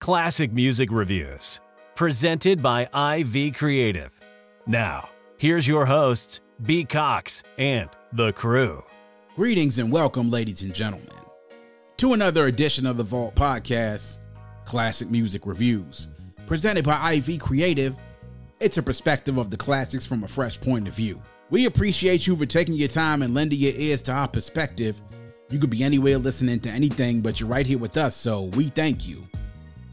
classic music reviews, presented by IV Creative. Now, here's your hosts, B. Cox and the crew. Greetings and welcome, ladies and gentlemen, to another edition of the Vault Podcast, Classic Music Reviews. Presented by IV Creative, it's a perspective of the classics from a fresh point of view. We appreciate you for taking your time and lending your ears to our perspective. You could be anywhere listening to anything, but you're right here with us, so we thank you.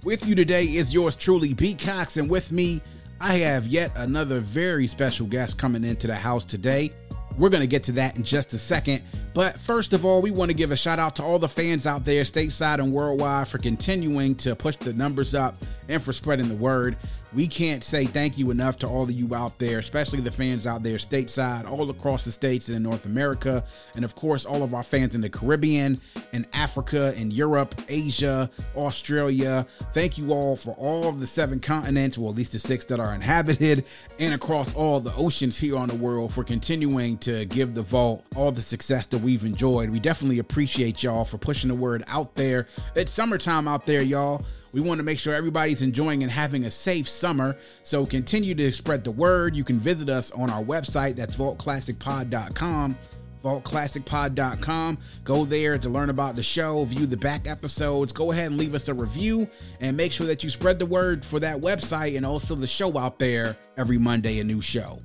With you today is yours truly, B. Cox, and with me, I have yet another very special guest coming into the house today. We're going to get to that in just a second. But first of all, we want to give a shout out to all the fans out there, stateside and worldwide, for continuing to push the numbers up and for spreading the word. We can't say thank you enough to all of you out there, especially the fans out there stateside, all across the states and in North America, and of course, all of our fans in the Caribbean, in Africa, in Europe, Asia, Australia. Thank you all for all of the seven continents, or at least the six that are inhabited, and across all the oceans here on the world for continuing to give the vault all the success that we've enjoyed. We definitely appreciate y'all for pushing the word out there. It's summertime out there, y'all. We want to make sure everybody's enjoying and having a safe summer. So continue to spread the word. You can visit us on our website. That's vaultclassicpod.com. VaultClassicPod.com. Go there to learn about the show, view the back episodes. Go ahead and leave us a review and make sure that you spread the word for that website and also the show out there every Monday, a new show.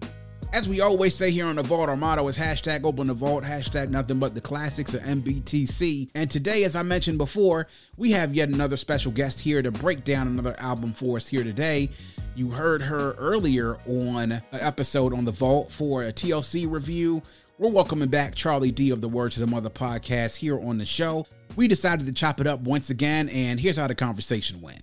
As we always say here on the Vault, our motto is hashtag open the vault, hashtag nothing but the classics or NBTC. And today, as I mentioned before, we have yet another special guest here to break down another album for us here today. You heard her earlier on an episode on the Vault for a TLC review. We're welcoming back Charlee D of the Word to the Mutha podcast here on the show. We decided to chop it up once again, and here's how the conversation went.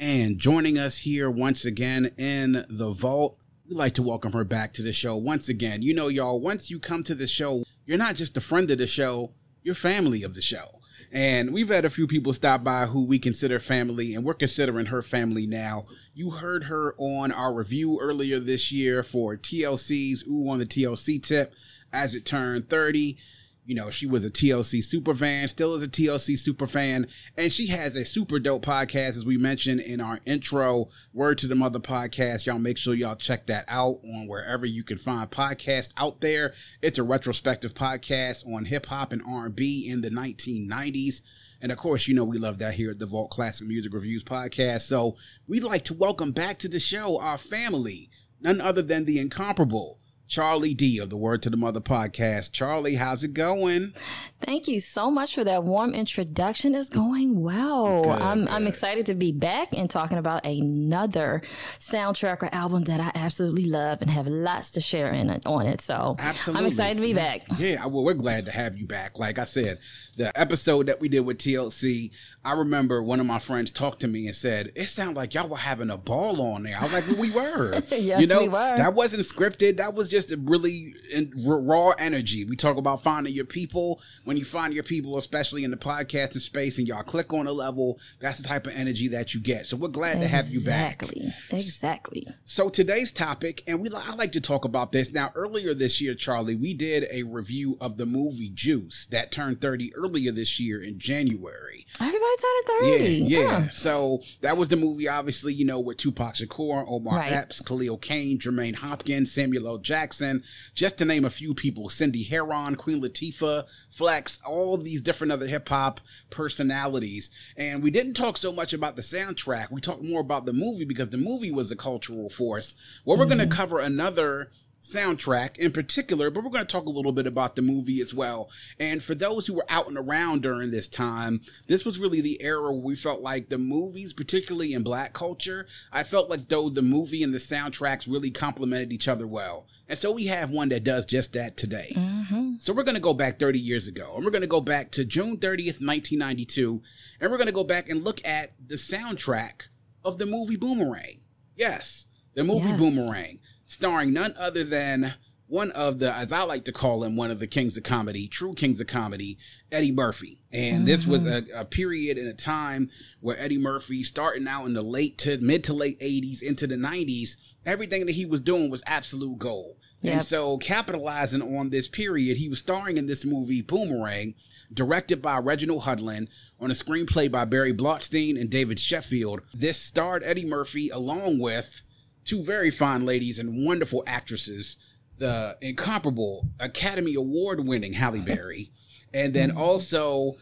And joining us here once again in the Vault We'd like to welcome her back to the show once again. You know, y'all, once you come to the show, you're not just a friend of the show, you're family of the show. And we've had a few people stop by who we consider family, and we're considering her family now. You heard her on our review earlier this year for TLC's Ooh on the TLC tip as it turned 30 you know, she was a TLC super fan, still is a TLC super fan, and she has a super dope podcast, as we mentioned in our intro, Word to the Mutha podcast. Y'all make sure y'all check that out on wherever you can find podcasts out there. It's a retrospective podcast on hip hop and R&B in the 1990s. And of course, you know we love that here at the Vault Classic Music Reviews podcast. So we'd like to welcome back to the show our family, none other than the incomparable Charlee D of the Word to the Mutha podcast. Charlee, how's it going? Thank you so much for that warm introduction. It's going well. Good, I'm good. I'm excited to be back and talking about another soundtrack or album that I absolutely love and have lots to share in it on it. So Absolutely. I'm excited to be back. Yeah, well, we're glad to have you back. Like I said, the episode that we did with TLC, I remember one of my friends talked to me and said, It sounded like y'all were having a ball on there. I was like, well, We were. Yes, you know, we were. That wasn't scripted. That was just a really in, r- raw energy. We talk about finding your people. When you find your people, especially in the podcasting space, and y'all click on a level, that's the type of energy that you get. So we're glad to have you back. Exactly. Exactly. So today's topic, and we I like to talk about this. Now, earlier this year, Charlee, we did a review of the movie Juice that turned 30 earlier this year in January. Everybody turned 30. Yeah, yeah. Huh. So that was the movie, obviously, you know, with Tupac Shakur, Omar Right. Epps, Khalil Kain, Jermaine Hopkins, Samuel L. Jackson, just to name a few people. Cindy Herron, Queen Latifah, Flex, all these different other hip hop personalities. And we didn't talk so much about the soundtrack. We talked more about the movie because the movie was a cultural force. Well, we're going to cover another soundtrack in particular, but we're going to talk a little bit about the movie as well. And for those who were out and around during this time, this was really the era where we felt like the movies, particularly in black culture, I felt like though the movie and the soundtracks really complemented each other well. And so we have one that does just that today. Mm-hmm. So we're going to go back 30 years ago, and we're going to go back to June 30th, 1992, and we're going to go back and look at the soundtrack of the movie Boomerang. Yes, the movie yes. Boomerang starring none other than one of the, as I like to call him, one of the kings of comedy, true kings of comedy, Eddie Murphy. And mm-hmm. this was a, a, period in a time where Eddie Murphy, starting out in the late to mid to late 80s into the 90s, everything that he was doing was absolute gold. Yep. And so, capitalizing on this period, he was starring in this movie, Boomerang, directed by Reginald Hudlin, on a screenplay by Barry Blaustein and David Sheffield. This starred Eddie Murphy along with two very fine ladies and wonderful actresses, the incomparable Academy Award winning Halle Berry, and then mm-hmm. also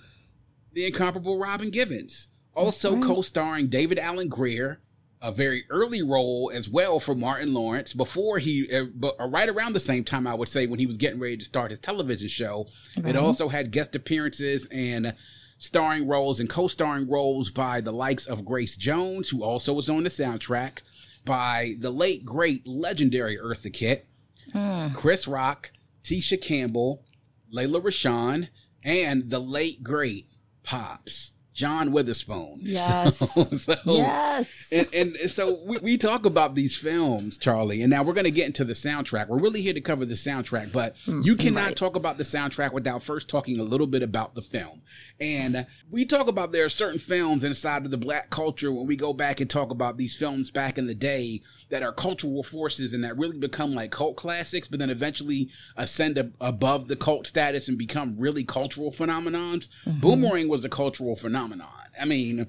the incomparable Robin Givens. Also co starring David Alan Grier, a very early role as well for Martin Lawrence before he, uh, but uh, right around the same time, I would say, when he was getting ready to start his television show. Right. It also had guest appearances and starring roles and co starring roles by the likes of Grace Jones, who also was on the soundtrack, by the late, great, legendary Eartha Kitt, mm. Chris Rock, Tisha Campbell, Lela Rochon, and the late, great Pops. John Witherspoon. Yes. So, so yes. And, and so we, we, talk about these films, Charlee, and now we're going to get into the soundtrack. We're really here to cover the soundtrack, but mm, you cannot right. talk about the soundtrack without first talking a little bit about the film. And we talk about there are certain films inside of the black culture when we go back and talk about these films back in the day that are cultural forces and that really become like cult classics, but then eventually ascend above the cult status and become really cultural phenomenons. Mm-hmm. Boomerang was a cultural phenomenon. I mean,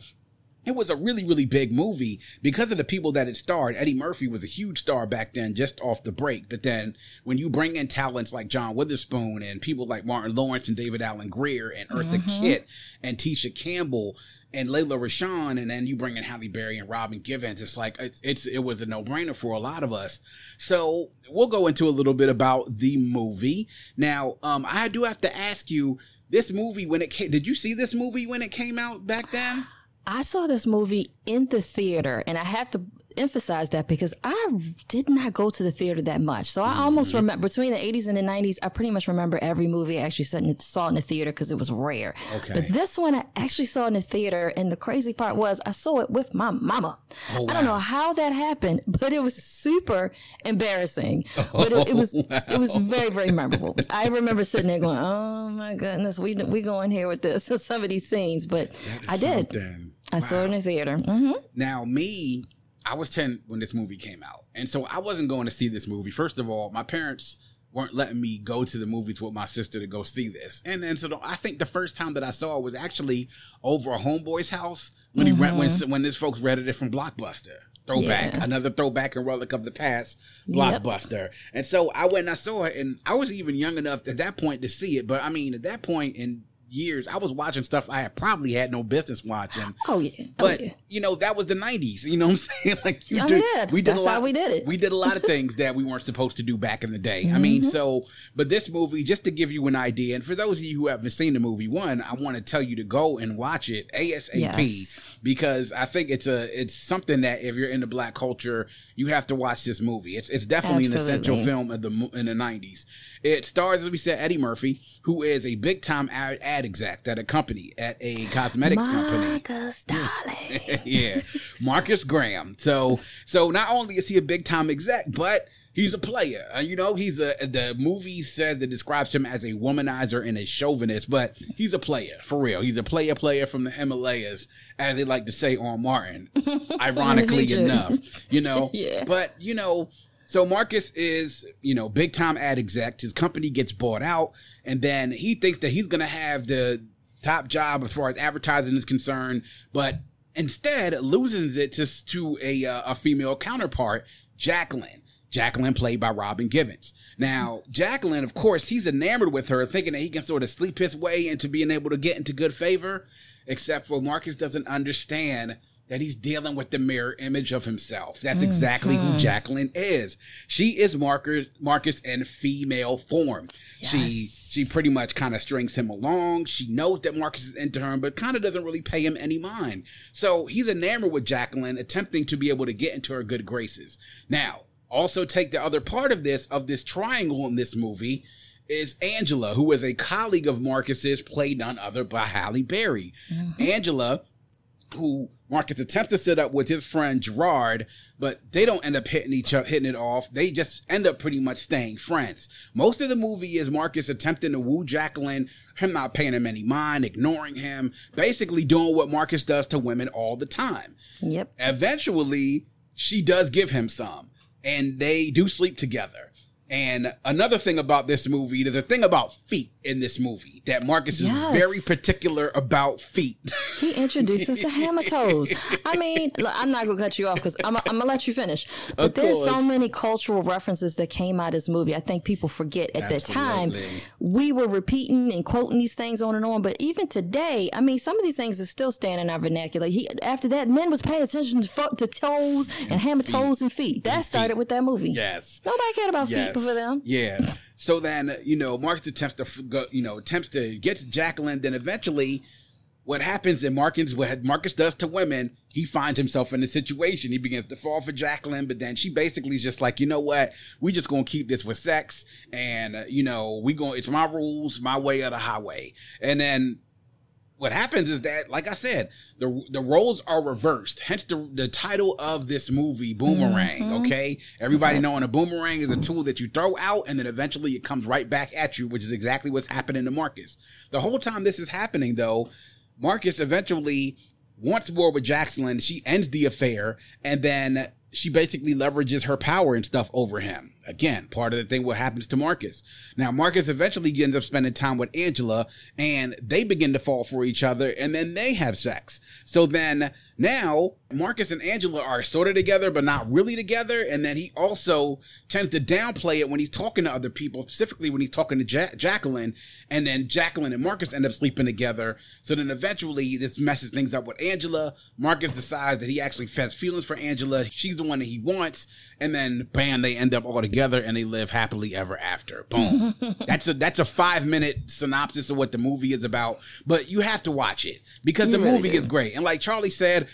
it was a really, really big movie because of the people that it starred. Eddie Murphy was a huge star back then, just off the break. But then when you bring in talents like John Witherspoon and people like Martin Lawrence and David Alan Grier and Eartha mm-hmm. Kitt and Tisha Campbell and Lela Rochon, and then you bring in Halle Berry and Robin Givens. It's like it's, it's it was a no brainer for a lot of us. So we'll go into a little bit about the movie. Now, um, I do have to ask you, this movie when it came, did you see this movie when it came out back then? I saw this movie in the theater, and I have to emphasize that because I did not go to the theater that much. So I almost mm-hmm. remember between the 80s and the 90s, I pretty much remember every movie I actually saw in the theater because it was rare. Okay. But this one I actually saw in the theater. And the crazy part was I saw it with my mama. Oh, wow. I don't know how that happened, but it was super embarrassing. But it, it was wow. it was very, very memorable. I remember sitting there going, oh my goodness, we we going here with this, some of these scenes. But I did. Something. I wow. saw it in the theater. Mm-hmm. Now, me, I was 10 when this movie came out. And so I wasn't going to see this movie. First of all, my parents weren't letting me go to the movies with my sister to go see this. And then so I think the first time that I saw it was actually over a homeboy's house when mm-hmm. he rent when when this folks rented it from Blockbuster. Throwback, yeah. another throwback and relic of the past, Blockbuster. Yep. And so I went and I saw it, and I was even young enough at that point to see it. But I mean, at that point in years, I was watching stuff I had probably had no business watching. Oh yeah, oh, but yeah. you know that was the '90s. You know what I'm saying? Like you oh, did, yeah. we did That's a lot. we did it. We did a lot of things that we weren't supposed to do back in the day. Mm-hmm. I mean, mm-hmm. so but this movie, just to give you an idea, and for those of you who haven't seen the movie, one, I want to tell you to go and watch it asap yes. because I think it's a it's something that if you're into black culture, you have to watch this movie. It's it's definitely Absolutely. an essential film in the in the '90s. It stars, as we said, Eddie Murphy, who is a big time ad, ad exec at a company, at a cosmetics Marcus company. yeah, Marcus Graham. So, so not only is he a big time exec, but he's a player. Uh, you know, he's a the movie said that describes him as a womanizer and a chauvinist, but he's a player for real. He's a player player from the Himalayas, as they like to say on Martin. ironically enough, you know. yeah. But you know, so Marcus is, you know, big time ad exec. His company gets bought out, and then he thinks that he's gonna have the top job as far as advertising is concerned, but instead loses it to to a uh, a female counterpart, Jacqueline. Jacqueline played by Robin Givens. Now, Jacqueline, of course, he's enamored with her, thinking that he can sort of sleep his way into being able to get into good favor. Except for Marcus doesn't understand that he's dealing with the mirror image of himself. That's mm, exactly who Jacqueline is. She is Marcus Marcus in female form. She she pretty much kind of strings him along. She knows that Marcus is into her, but kind of doesn't really pay him any mind. So he's enamored with Jacqueline, attempting to be able to get into her good graces. Now, also take the other part of this of this triangle in this movie is Angela, who is a colleague of Marcus's, played none other by Halle Berry. Mm-hmm. Angela who Marcus attempts to set up with his friend Gerard, but they don't end up hitting each other, hitting it off. They just end up pretty much staying friends. Most of the movie is Marcus attempting to woo Jacqueline, him not paying him any mind, ignoring him, basically doing what Marcus does to women all the time. Yep. Eventually, she does give him some, and they do sleep together. And another thing about this movie, there's a thing about feet in this movie that Marcus Yes. is very particular about feet. He introduces the hammer toes. I mean, look, I'm not gonna cut you off because I'm, I'm gonna let you finish. But there's so many cultural references that came out of this movie. I think people forget at that time we were repeating and quoting these things on and on. But even today, I mean, some of these things are still standing in our vernacular. He after that, men was paying attention to, to toes and hammer toes and feet. That started with that movie. yes. Nobody cared about feet before them. Yeah. So then, you know, Marcus attempts to, go, you know, attempts to get Jacqueline. Then eventually, what happens in Marcus, what Marcus does to women, he finds himself in a situation. He begins to fall for Jacqueline, but then she basically is just like, you know what? We just gonna keep this with sex, and uh, you know, we going it's my rules, my way or the highway. And then what happens is that, like I said, the the roles are reversed. Hence the the title of this movie, Boomerang. Mm-hmm. Okay, everybody knowing a boomerang is a tool that you throw out and then eventually it comes right back at you, which is exactly what's happening to Marcus. The whole time this is happening, though, Marcus eventually wants more with Jacqueline. She ends the affair, and then she basically leverages her power and stuff over him. Again, part of the thing what happens to Marcus. Now, Marcus eventually ends up spending time with Angela, and they begin to fall for each other, and then they have sex. So then now Marcus and Angela are sort of together, but not really together. And then he also tends to downplay it when he's talking to other people, specifically when he's talking to ja- Jacqueline. And then Jacqueline and Marcus end up sleeping together. So then eventually this messes things up with Angela. Marcus decides that he actually has feelings for Angela. She's the one that he wants. And then bam, they end up all together and they live happily ever after. Boom. that's a that's a five minute synopsis of what the movie is about. But you have to watch it because the really movie do. is great. And like Charlie said,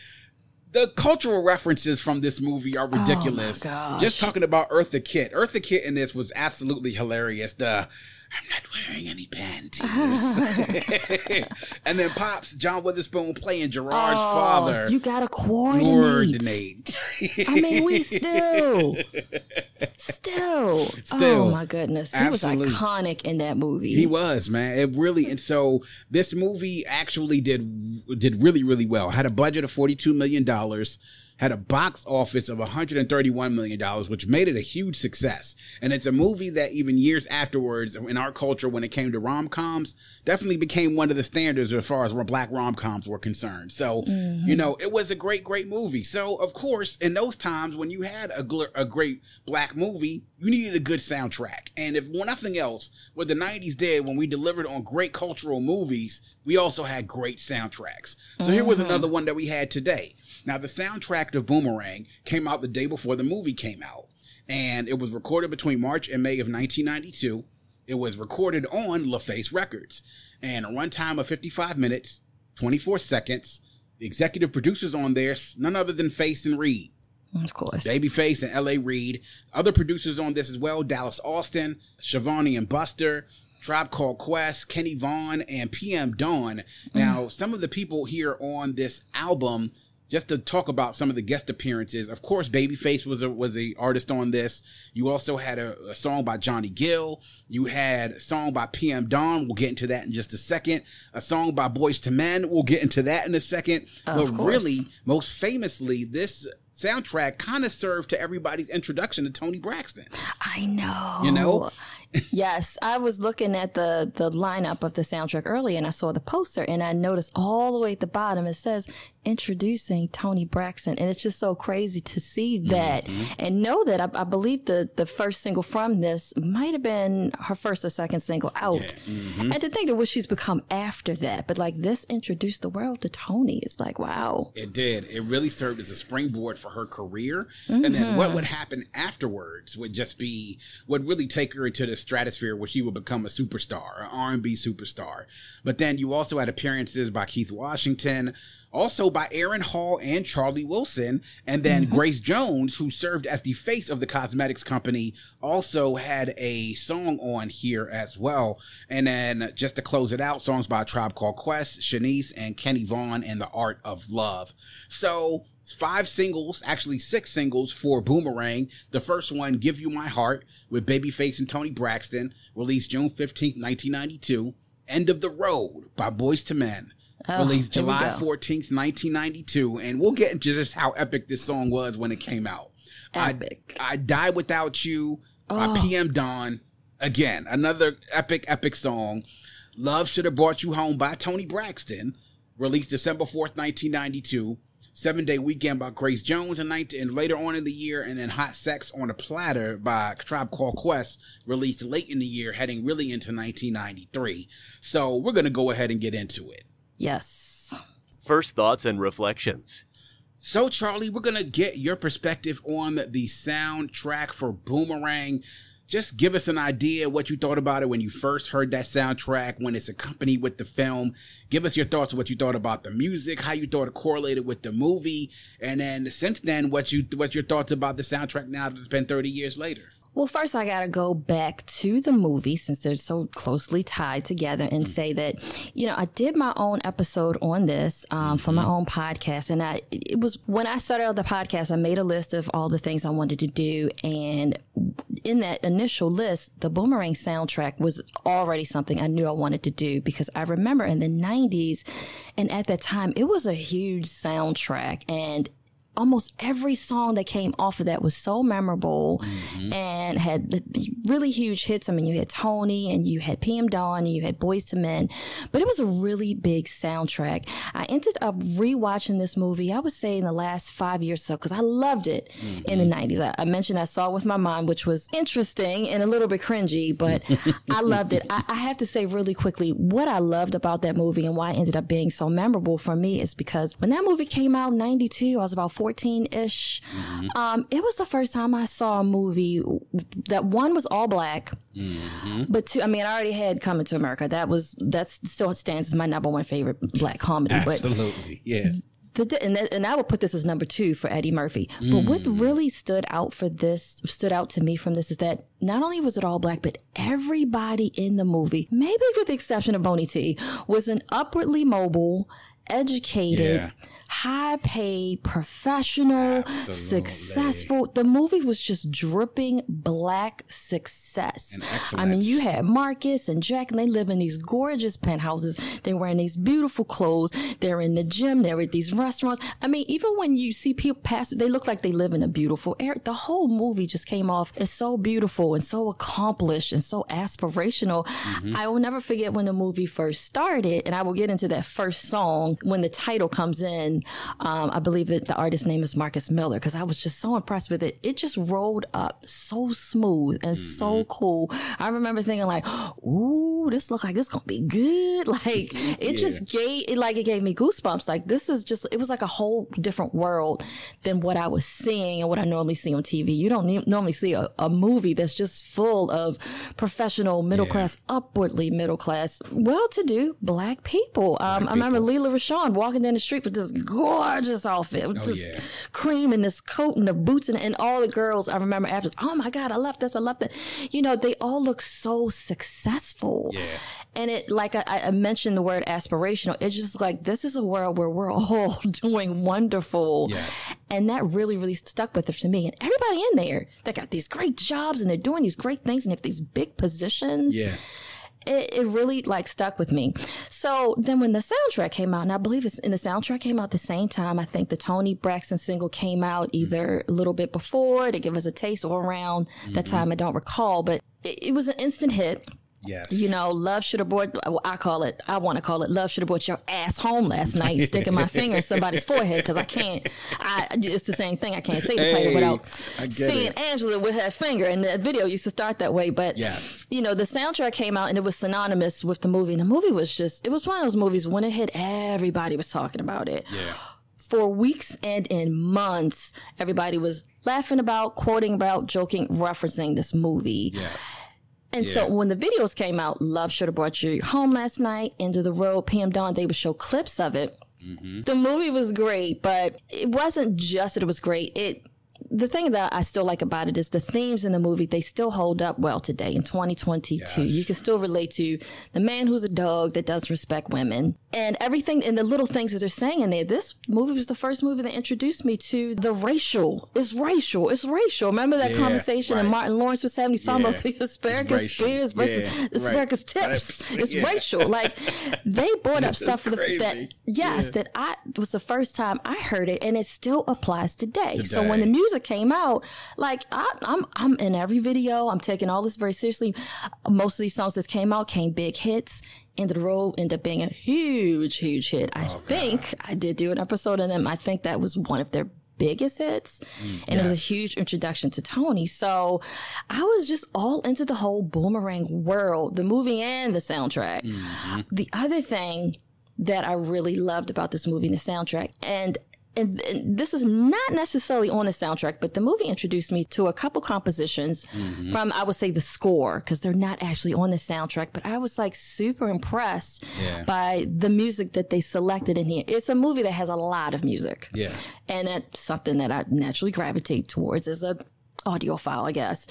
the cultural references from this movie are oh ridiculous. gosh. Just talking about Eartha Kitt. Eartha Kitt in this was absolutely hilarious. The I'm not wearing any panties. and then Pops, John Witherspoon playing Gerard's Oh, father. You gotta coordinate. coordinate. I mean, we still, still, Still. Oh my goodness, he Absolutely. was iconic in that movie. He was man. It really and so this movie actually did did really really well. Had a budget of forty two million dollars. Had a box office of 131 million dollars, which made it a huge success. And it's a movie that even years afterwards, in our culture, when it came to rom coms, definitely became one of the standards as far as black rom coms were concerned. So, mm-hmm. you know, it was a great, great movie. So, of course, in those times when you had a, gl- a great black movie, you needed a good soundtrack. And if nothing else, what the 90s did when we delivered on great cultural movies, we also had great soundtracks. So here was mm-hmm. another one that we had today. Now, the soundtrack of Boomerang came out the day before the movie came out. And it was recorded between March and May of 1992. It was recorded on LaFace Records. And a runtime of 55 minutes, 24 seconds. The executive producers on there, none other than Face and Reid. of course. Babyface and L.A. Reid. Other producers on this as well: Dallas Austin, Shivani and Buster, Tribe Called Quest, Kenny Vaughn, and PM Dawn. Mm. Now, some of the people here on this album. Just to talk about some of the guest appearances, of course, Babyface was a was a artist on this. You also had a, a song by Johnny Gill. You had a song by PM Dawn. We'll get into that in just a second. A song by Boyz II Men. We'll get into that in a second. Of but really, most famously, this soundtrack kind of served to everybody's introduction to Toni Braxton. I know. You know? yes, I was looking at the the lineup of the soundtrack earlier, and I saw the poster, and I noticed all the way at the bottom it says introducing Toni Braxton. And it's just so crazy to see mm-hmm. that and know that I, I believe the, the first single from this might have been her first or second single out. Mm-hmm. And to think of what she's become after that. But like this introduced the world to Toni. It's like, wow. It did. It really served as a springboard for her career. And then what mm-hmm. would happen afterwards would just be would really take her into the stratosphere where she would become a superstar, an R&B superstar. But then you also had appearances by Keith Washington, also by Aaron Hall and Charlie Wilson, and then mm-hmm. Grace Jones, who served as the face of the cosmetics company, also had a song on here as well. And then just to close it out, songs by Tribe Called Quest, Shanice, and Kenny Vaughn, and The Art of Love. So five singles, actually six singles for Boomerang. The first one, Give You My Heart, with Babyface and Toni Braxton, released June 15th, 1992. End of the Road by Boyz II Men. Released July 14th, 1992. And we'll get into just how epic this song was when it came out. Epic. I, I Die Without You by Oh. PM Dawn. Again, another epic, epic song. Love Should Have Brought You Home by Toni Braxton. Released December 4th, 1992. Seven Day Weekend by Grace Jones and, 19, and later on in the year, and then Hot Sex on a Platter by Tribe Called Quest, released late in the year, heading really into 1993. So we're gonna go ahead and get into it. Yes. First thoughts and reflections. So, Charlee, we're going to get your perspective on the soundtrack for Boomerang. Just give us an idea what you thought about it when you first heard that soundtrack, when it's accompanied with the film. Give us your thoughts on what you thought about the music, how you thought it correlated with the movie, and then since then, what you what's your thoughts about the soundtrack now that it's been 30 years later? Well, first, I got to go back to the movie since they're so closely tied together and say that, you know, I did my own episode on this um, for my own podcast. And I, it was when I started out the podcast, I made a list of all the things I wanted to do. And in that initial list, the Boomerang soundtrack was already something I knew I wanted to do because I remember in the 90s and at that time, it was a huge soundtrack. And almost every song that came off of that was so memorable mm-hmm. and had really huge hits. I mean, you had Toni and you had PM Dawn and you had Boyz II Men, but it was a really big soundtrack. I ended up rewatching this movie, I would say in the last five years or so, because I loved it in the mm-hmm. 90s. I, I mentioned I saw it with my mom, which was interesting and a little bit cringy, but I loved it. I, I have to say really quickly, what I loved about that movie and why it ended up being so memorable for me is because when that movie came out in 92, I was about 14 ish. Um, it was the first time I saw a movie that one was all black, but two, I mean, I already had Coming to America. That was, that still stands as my number one favorite black comedy. But Absolutely, yeah. the, and, that, and I would put this as number two for Eddie Murphy. But what Mm. really stood out for this, stood out to me from this is that not only was it all black, but everybody in the movie, maybe with the exception of Boney T, was an upwardly mobile, educated, Yeah. High paid, professional, successful. The movie was just dripping black success. I mean, you had Marcus and Jack, and they live in these gorgeous penthouses. They're wearing these beautiful clothes. They're in the gym. They're at these restaurants. I mean, even when you see people pass, they look like they live in a beautiful area. The whole movie just came off as so beautiful and so accomplished and so aspirational. I will never forget when the movie first started, and I will get into that first song when the title comes in. Um, I believe that the artist's name is Marcus Miller because I was just so impressed with it. It just rolled up so smooth and so cool. I remember thinking like, "Ooh, this look like it's gonna be good." Like it just gave it like it gave me goosebumps. Like this is just it was like a whole different world than what I was seeing and what I normally see on TV. You don't ne- normally see a, a movie that's just full of professional, middle class, upwardly middle class, well to do black people. Um, I remember Lela Rochon walking down the street with this gorgeous outfit, with oh, this yeah. cream and this coat and the boots and, and all the girls I remember after, oh my God, I love this, I love that. You know, they all look so successful. Yeah. And it, like I, I mentioned the word aspirational, it's just like this is a world where we're all doing wonderful. Yes. And that really, really stuck with it to me. And everybody in there, they got these great jobs and they're doing these great things and they have these big positions Yeah. It, it really like stuck with me. So then when the soundtrack came out, and I believe it's in the soundtrack came out the same time, I think the Toni Braxton single came out mm-hmm. either a little bit before to give us a taste or around that mm-hmm. time. I don't recall, but it, it was an instant hit. Yes. You know, love should have brought. I call it. I want to call it. Love should have brought your ass home last night. sticking my finger in somebody's forehead because I can't. I it's the same thing. I can't say the title without seeing it. Angela with her finger. And the video used to start that way. But Yes. you know, the soundtrack came out and it was synonymous with the movie. And the movie was just. It was one of those movies when it hit, everybody was talking about it Yeah. for weeks and in months, everybody was laughing about, quoting about, joking, referencing this movie. Yes. And so when the videos came out, Love Should Have Brought You Home last night, End of the Road, PM Dawn, they would show clips of it. Mm-hmm. The movie was great, but it wasn't just that it was great. It the thing that I still like about it is the themes in the movie, they still hold up well today in 2022. You can still relate to the man who's a dog that doesn't respect women and everything and the little things that they're saying in there. This movie was the first movie that introduced me to the racial. It's racial. It's racial. Remember that Yeah, conversation and. Martin Lawrence was having? He's talking Yeah. about the asparagus spears versus Yeah, the right. asparagus tips. It's racial. Like they brought up stuff for the, that yes, that I was the first time I heard it, and it still applies today. So when the Today. Music came out, like I, I'm, I'm in every video. I'm taking all this very seriously. Most of these songs that came out came big hits. End of the Road ended up being a huge, huge hit. I oh, think I did do an episode on them. I think that was one of their biggest hits mm, and it was a huge introduction to toni so i was just all into the whole boomerang world the movie and the soundtrack mm-hmm. the other thing that I really loved about this movie and the soundtrack, and and, and this is not necessarily on the soundtrack, but the movie introduced me to a couple compositions mm-hmm. from I would say the score because they're not actually on the soundtrack, but I was like super impressed Yeah. by the music that they selected in here. It's a movie that has a lot of music, Yeah. and that's something that I naturally gravitate towards as a audiophile, I guess.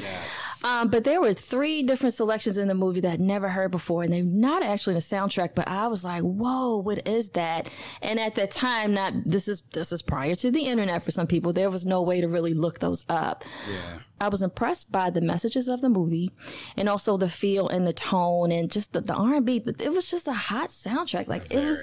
Um, but there were three different selections in the movie that I'd never heard before, and they're not actually in the soundtrack. But I was like, "Whoa, what is that?" And at that time, not this is this is prior to the internet for some people. There was no way to really look those up. Yeah. I was impressed by the messages of the movie, and also the feel and the tone, and just the, the R and B. It was just a hot soundtrack. Like it was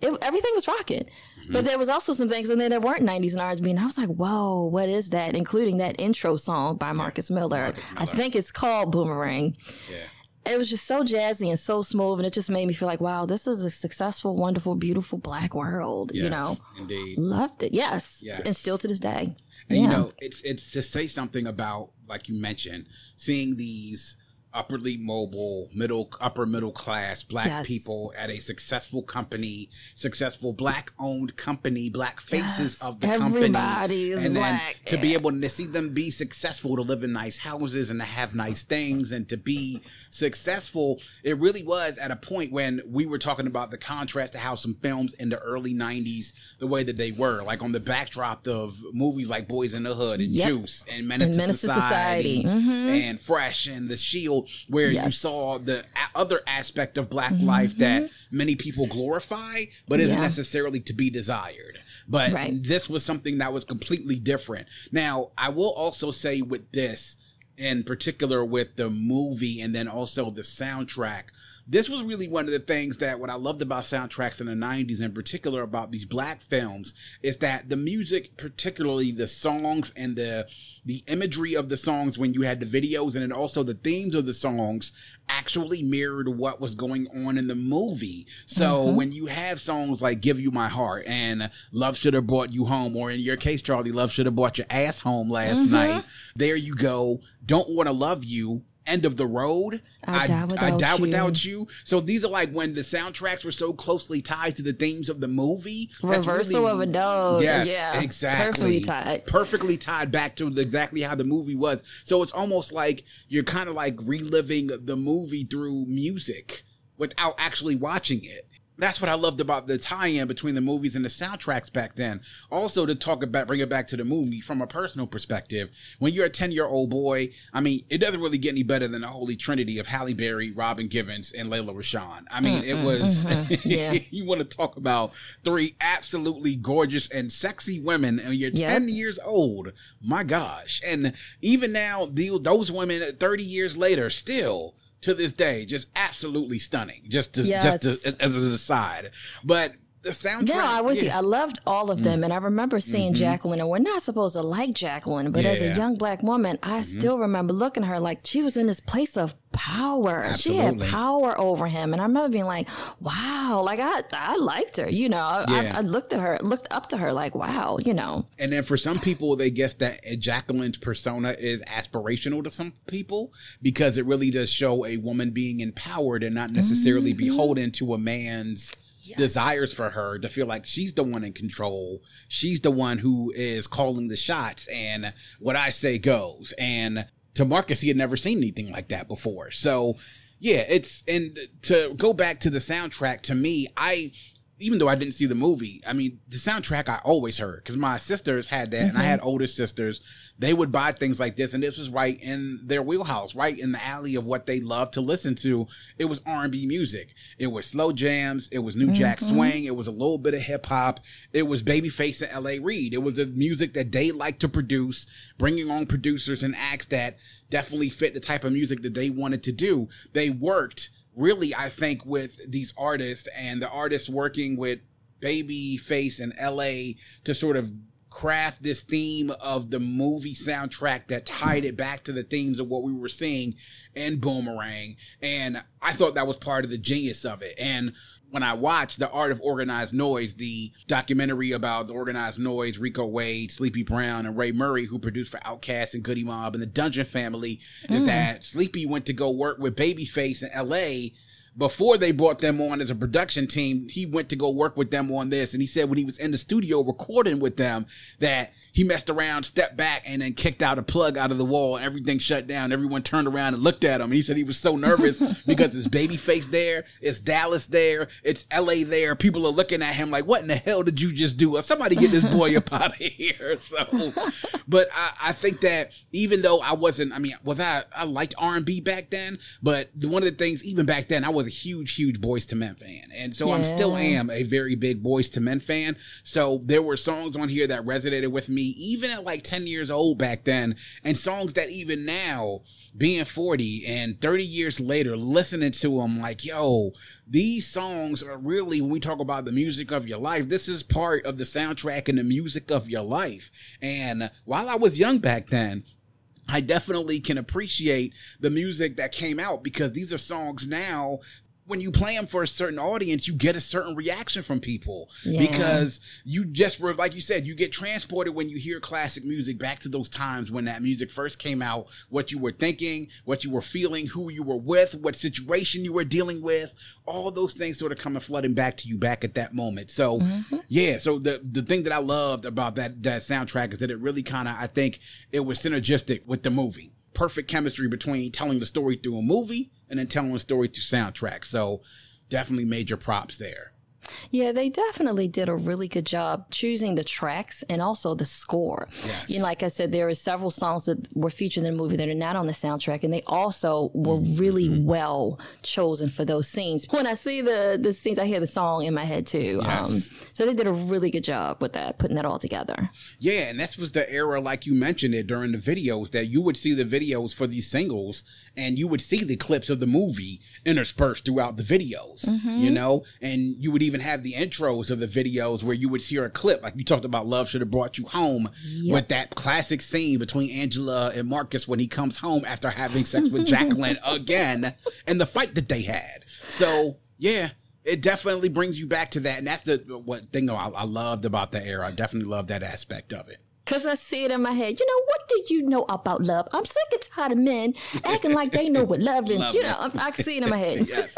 it, everything was rocking. Mm-hmm. But there was also some things in there that weren't 90s and R&B. And I was like, whoa, what is that? Including that intro song by Marcus Miller. I think it's called Boomerang. Yeah. It was just so jazzy and so smooth. And it just made me feel like, wow, this is a successful, wonderful, beautiful black world. You know, Indeed. loved it. Yes. Yes. And still to this day. And yeah. you know, it's it's to say something about, like you mentioned, seeing these upperly mobile, middle upper middle class black Yes. people at a successful company, successful black owned company, black faces Yes. of the Everybody company. is and black. then to be able to see them be successful, to live in nice houses and to have nice things and to be successful, it really was at a point when we were talking about the contrast to how some films in the early 90s, the way that they were, like on the backdrop of movies like Boys in the Hood and Yep. Juice and Menace, And to Menace to Society, Society. Mhm. and Fresh and The Shield, where you saw the a- other aspect of black life that many people glorify, but isn't Mm-hmm. Yeah. necessarily to be desired. But Right. this was something that was completely different. Now, I will also say with this, in particular with the movie and then also the soundtrack, this was really one of the things that what I loved about soundtracks in the 90s, in particular about these black films, is that the music, particularly the songs and the the imagery of the songs when you had the videos and then also the themes of the songs actually mirrored what was going on in the movie. So mm-hmm. when you have songs like Give You My Heart and Love Should Have Brought You Home, or in your case, Charlee, Love Should Have Brought Your Ass Home last mm-hmm. night, there you go. Don't Want to Love You. End of the road. I Die Without I die You. without you. So these are like when the soundtracks were so closely tied to the themes of the movie. That's Reversal really- of a dog. Yes, Yeah. exactly. Perfectly tied. Perfectly tied back to exactly how the movie was. So it's almost like you're kind of like reliving the movie through music without actually watching it. That's what I loved about the tie-in between the movies and the soundtracks back then. Also, to talk about, bring it back to the movie from a personal perspective. When you're a 10 year old boy, I mean, it doesn't really get any better than the holy trinity of Halle Berry, Robin Givens, and Lela Rochon. I mean, it was, mm-hmm. Yeah. you want to talk about three absolutely gorgeous and sexy women and you're Yep. 10 years old. My gosh. And even now, the, those women 30 years later still to this day just absolutely stunning. Just to, just to, Yes. as an aside. But the soundtrack No, I'm with you. I loved all of them, and I remember seeing mm-hmm. Jacqueline. And we're not supposed to like Jacqueline, but as a young black woman, I mm-hmm. still remember looking at her like she was in this place of power. Absolutely. She had power over him. And I remember being like, wow, like I, I liked her, you know, yeah. I, I, looked at her, looked up to her like, wow, you know. And then for some people, they guess that Jacqueline's persona is aspirational to some people because it really does show a woman being empowered and not necessarily mm-hmm. beholden to a man's yes. desires for her to feel like she's the one in control. She's the one who is calling the shots and what I say goes. And to Marcus, he had never seen anything like that before. So yeah, it's and to go back to the soundtrack to me, I even though I didn't see the movie, I mean, the soundtrack I always heard because my sisters had that, mm-hmm. and I had mm-hmm. older sisters. They would buy things like this, and this was right in their wheelhouse, right in the alley of what they loved to listen to. It was R and B music. It was slow jams. It was New Jack mm-hmm. Swing. It was a little bit of hip hop. It was Babyface and L.A. Reid. It was the music that they liked to produce, bringing on producers and acts that definitely fit the type of music that they wanted to do. They worked really, I think, with these artists and the artists working with Babyface and LA to sort of craft this theme of the movie soundtrack that tied it back to the themes of what we were seeing in Boomerang. And I thought that was part of the genius of it. And when I watched The Art of Organized Noise, the documentary about the organized noise, Rico Wade, Sleepy Brown, and Ray Murray, who produced for Outkast and Goodie Mob and the Dungeon Family, mm. is that Sleepy went to go work with Babyface in LA before they brought them on as a production team, he went to go work with them on this. And he said when he was in the studio recording with them that he messed around, stepped back, and then kicked out a plug out of the wall. Everything shut down. Everyone turned around and looked at him. And he said he was so nervous because it's Babyface there, it's Dallas there, it's LA there. People are looking at him like, what in the hell did you just do? Somebody get this boy up out of here. So, but I, I think that even though I wasn't, I mean, was I, I liked R&B back then, but one of the things, even back then, I was a huge, huge Boyz II Men fan. And so yeah. I'm still am a very big Boyz II Men fan. So there were songs on here that resonated with me even at like 10 years old back then, and songs that even now, being 40 and 30 years later, listening to them, like, yo, these songs are really, when we talk about the music of your life, this is part of the soundtrack and the music of your life. And while I was young back then, I definitely can appreciate the music that came out because these are songs now when you play them for a certain audience, you get a certain reaction from people yeah. because you just were, like you said, you get transported when you hear classic music back to those times when that music first came out, what you were thinking, what you were feeling, who you were with, what situation you were dealing with, all those things sort of coming flooding back to you back at that moment. So, mm-hmm. yeah, so the the thing that I loved about that that soundtrack is that it really kind of I think it was synergistic with the movie. Perfect chemistry between telling the story through a movie and then telling the story through soundtrack. So definitely major props there. Yeah, they definitely did a really good job choosing the tracks and also the score. Yes. You know, like I said, there are several songs that were featured in the movie that are not on the soundtrack, and they also were mm-hmm. really well chosen for those scenes. When I see the the scenes, I hear the song in my head too. Yes. Um, so they did a really good job with that, putting that all together. Yeah, and this was the era, like you mentioned it during the videos, that you would see the videos for these singles, and you would see the clips of the movie interspersed throughout the videos. Mm-hmm. You know, and you would even even have the intros of the videos where you would hear a clip, like you talked about Love Should Have Brought You Home, yep. with that classic scene between Angela and Marcus when he comes home after having sex with Jacqueline again and the fight that they had. So, yeah, it definitely brings you back to that. And that's the what thing I, I loved about the era. I definitely love that aspect of it. Cause I see it in my head. You know, what do you know about love? I'm sick and tired of men acting like they know what love is. you know, I, I see it in my head. yes.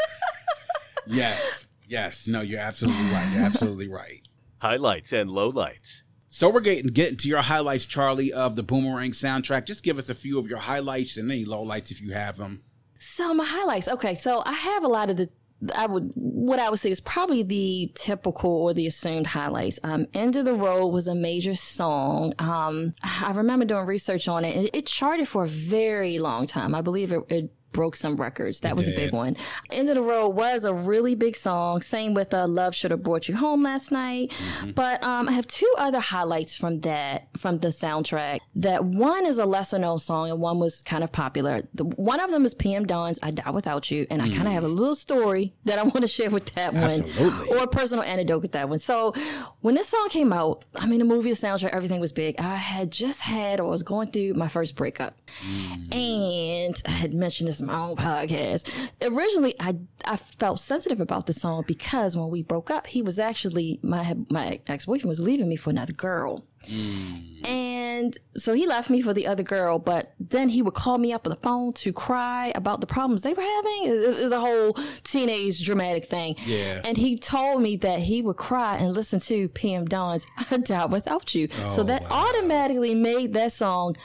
yes. Yes, no, you're absolutely right. You're absolutely right. Highlights and lowlights. So we're getting getting to your highlights, Charlee, of the Boomerang soundtrack. Just give us a few of your highlights and any lowlights if you have them. So my highlights. Okay, so I have a lot of the I would what I would say is probably the typical or the assumed highlights. Um, End of the Road was a major song. Um, I remember doing research on it, and it, it charted for a very long time. I believe it, it broke some records. That was a big one. End of the Road was a really big song. Same with uh, Love Should Have Brought You Home last night. Mm-hmm. But um, I have two other highlights from that, from the soundtrack. That one is a lesser known song and one was kind of popular. The, one of them is PM Dawn's I Die Without You. And I kind of have a little story that I want to share with that Absolutely. one or a personal anecdote with that one. So when this song came out, I mean, the movie, the soundtrack, everything was big. I had just had or was going through my first breakup. Mm. And I had mentioned this my own podcast. Originally, I I felt sensitive about the song because when we broke up, he was actually my my ex boyfriend was leaving me for another girl. Mm. And so he left me for the other girl, but then he would call me up on the phone to cry about the problems they were having. It was a whole teenage dramatic thing. Yeah. And he told me that he would cry and listen to PM Dawn's I Died Without You. so oh, that automatically made that song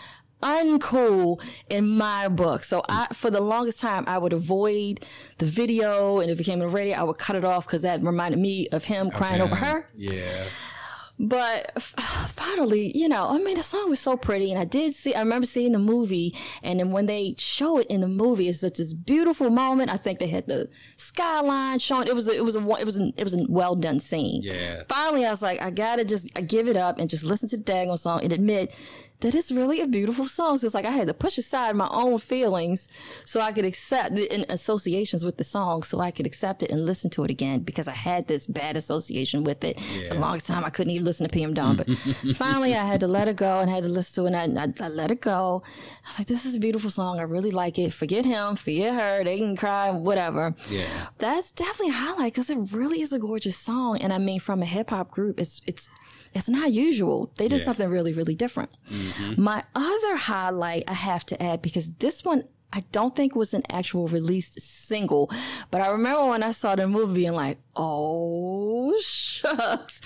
uncool in my book. So I, for the longest time, I would avoid the video, and if it came on the radio, I would cut it off because that reminded me of him crying over her. Yeah. But f- finally, you know, I mean, the song was so pretty, and I did see. I remember seeing the movie, and then when they show it in the movie, it's such this beautiful moment. I think they had the skyline showing. It was a, it was a it was a, it was a well done scene. Yeah. Finally, I was like, I gotta just I give it up and just listen to the daggone song and admit that it's really a beautiful song. So it's like I had to push aside my own feelings so I could accept the in associations with the song, so I could accept it and listen to it again because I had this bad association with it for the longest time. I couldn't even listen to PM Dawn, but finally I had to let it go and had to listen to it. And I, I, I let it go. I was like, this is a beautiful song. I really like it. Forget him, forget her. They can cry, whatever. Yeah. That's definitely a highlight because it really is a gorgeous song. And I mean, from a hip hop group, it's it's it's not usual. They did Yeah. something really, really different. Mm-hmm. My other highlight I have to add because this one I don't think was an actual released single, but I remember when I saw the movie being like, "Oh shucks!"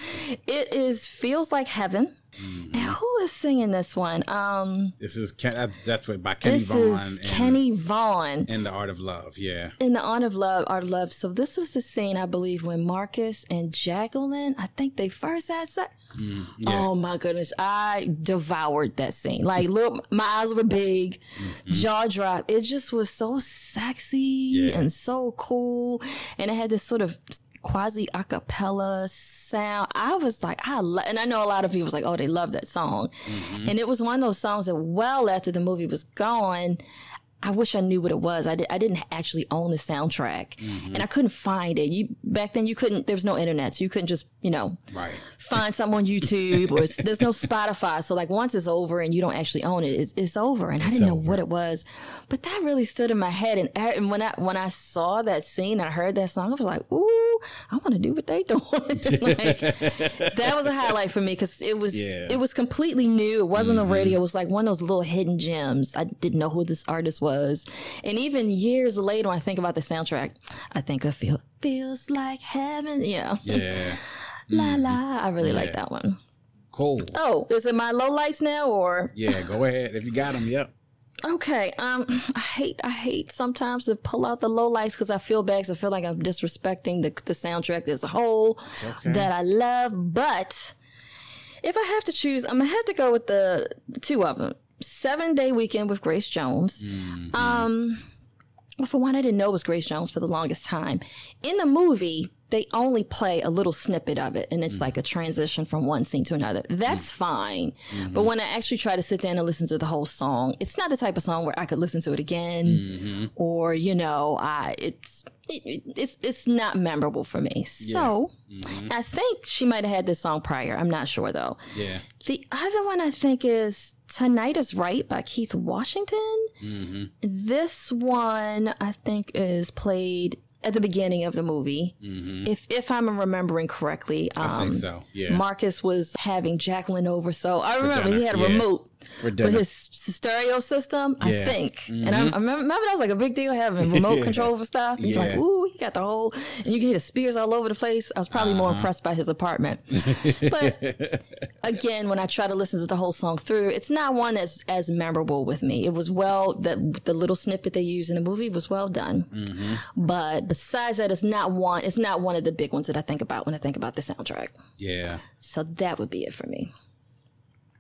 It is feels like heaven. Mm-hmm. And who is singing this one? Um, This is Ken, that- that's what by Kenny this Vaughn is and, Kenny Vaughn and the Art of Love. Yeah. in the Art of Love, Art of Love. So this was the scene I believe when Marcus and Jacqueline, I think they first had sex. Mm, oh my goodness, I devoured that scene. Like, look, my eyes were big, mm-hmm. jaw dropped. It just was so sexy Yeah. and so cool, and it had this sort of quasi acapella sound. I was like, I lo- and I know a lot of people was like, oh, they love that song, mm-hmm. and it was one of those songs that well after the movie was gone. I wish I knew what it was. I, did, I didn't actually own the soundtrack, mm-hmm. and I couldn't find it. You back then you couldn't. There was no internet, so you couldn't just you know Right. find something on YouTube or there's no Spotify. So like once it's over and you don't actually own it, it's, it's over. And I didn't know what it was, but that really stood in my head. And, I- and when I when I saw that scene, I heard that song, I was like, ooh, I want to do what they doing. like, that was a highlight for me because it was Yeah. it was completely new. It wasn't on the mm-hmm. radio. It was like one of those little hidden gems. I didn't know who this artist was, and even years later, when I think about the soundtrack, I think of feel feels like heaven. Yeah. Yeah. La la. I really like that one. Cool. Oh, is it my low lights now or Yeah. Go ahead if you got them. Yep. okay? Um, I hate I hate sometimes to pull out the low lights because I feel bad. 'cause I feel like I'm disrespecting the the soundtrack as a whole okay. that I love. But if I have to choose, I'm gonna have to go with the two of them. Seven Day Weekend with Grace Jones. Um, well, for one, I didn't know it was Grace Jones for the longest time. In the movie, they only play a little snippet of it, and it's like a transition from one scene to another. That's mm-hmm. fine. But mm-hmm. when I actually try to sit down and listen to the whole song, it's not the type of song where I could listen to it again, mm-hmm. or you know, I it's it, it's it's not memorable for me. So I think she might have had this song prior. I'm not sure though. Yeah. The other one I think is Tonight is Right by Keith Washington. This one I think is played at the beginning of the movie. If if I'm remembering correctly. Um, I think so. Yeah. Marcus was having Jacqueline over, so I remember he had a yeah. remote For for his stereo system. I Yeah. Mm-hmm. think, and I, I remember, remember that was like a big deal having remote control for stuff. And you're like, Yeah. ooh, he got the whole, and you can hear the speakers all over the place. I was probably more Uh-huh. impressed by his apartment, but again, when I try to listen to the whole song through, it's not one that's as memorable with me. It was well that the little snippet they used in the movie was well done, Mm-hmm. but besides that, it's not one. It's not one of the big ones that I think about when I think about the soundtrack. Yeah. So that would be it for me.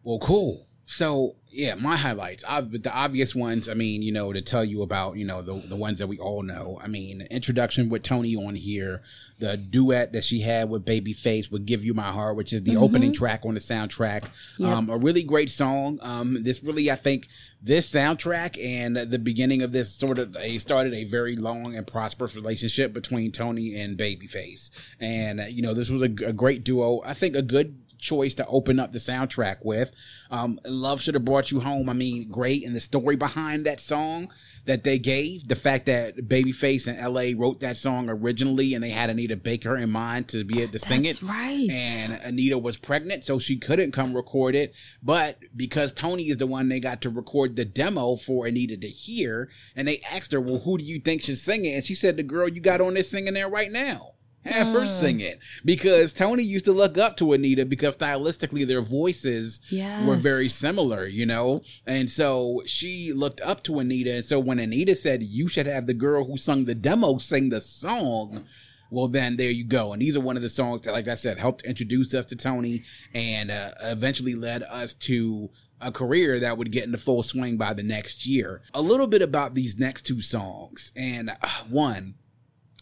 Well, cool. So yeah, my highlights. I, the obvious ones. I mean, you know, to tell you about, you know, the the ones that we all know. I mean, introduction with Toni on here, the duet that she had with Babyface would "Give You My Heart," which is the opening track on the soundtrack. Um, a really great song. Um, this really, I think, this soundtrack and the beginning of this sort of they started a very long and prosperous relationship between Toni and Babyface, and you know, this was a, a great duo. I think a good choice to open up the soundtrack with. Um, Love should have brought you home. I mean, great, and the story behind that song that they gave, the fact that Babyface and L.A. wrote that song originally, and they had Anita Baker in mind to be able to sing That's it. right. And Anita was pregnant, so she couldn't come record it. But because Toni is the one they got to record the demo for Anita to hear, and they asked her, "Well, who do you think should sing it?" And she said, "The girl you got on this singing there right now." Have her sing it because Toni used to look up to Anita because stylistically their voices were very similar, you know? And so she looked up to Anita. And so when Anita said, You should have the girl who sung the demo sing the song, well, then there you go. And these are one of the songs that, like I said, helped introduce us to Toni and uh, eventually led us to a career that would get into full swing by the next year. A little bit about these next two songs. And uh, one,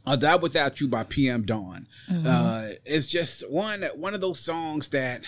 I'll Die Without You by PM Dawn. Uh, it's just one one of those songs that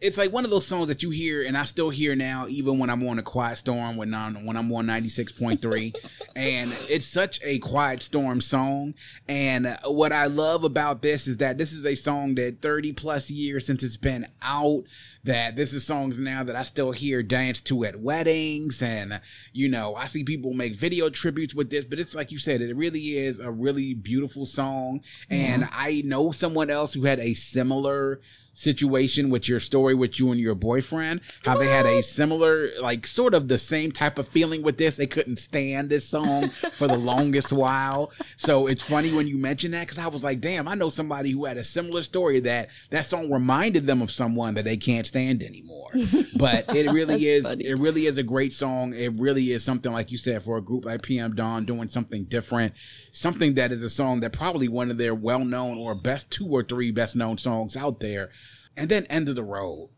it's like one of those songs that you hear and I still hear now, even when I'm on a quiet storm when I'm when I'm on 96.3. and it's such a quiet storm song. And what I love about this is that this is a song that 30 plus years since it's been out, that this is songs now that I still hear dance to at weddings. And, you know, I see people make video tributes with this, but it's like you said, it really is a really beautiful song. And I know someone else who had a similar situation with your story with you and your boyfriend how they had a similar like sort of the same type of feeling with this. They couldn't stand this song for the longest while. So it's funny when you mention that because i was like damn i know somebody who had a similar story that that song reminded them of someone that they can't stand anymore. But it really is funny. it really is a great song. It really is something like you said for a group like pm dawn doing something different something that is a song that probably one of their well-known or best two or three best known songs out there and then end of the road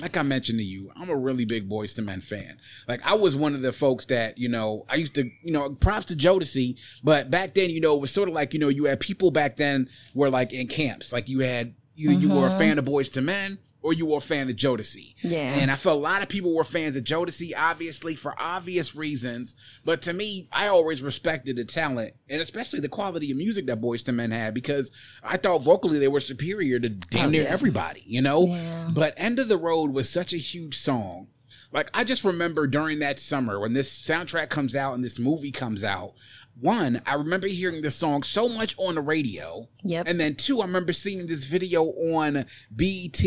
like I mentioned to you, I'm a really big Boyz II Men fan. Like I was one of the folks that, you know, I used to, you know, props to Jodeci, but back then, you know, it was sort of like, you know, you had people back then were like in camps. Like you had either you were a mm-hmm. fan of Boyz II Men or you were a fan of Jodeci. Yeah. And I felt a lot of people were fans of Jodeci, obviously, for obvious reasons. But to me, I always respected the talent and especially the quality of music that Boyz II Men had because I thought vocally they were superior to damn Oh, near yeah. everybody, you know? Yeah. But End of the Road was such a huge song. Like I just remember during that summer when this soundtrack comes out and this movie comes out. One, I remember hearing this song so much on the radio. Yep. And then two, I remember seeing this video on BET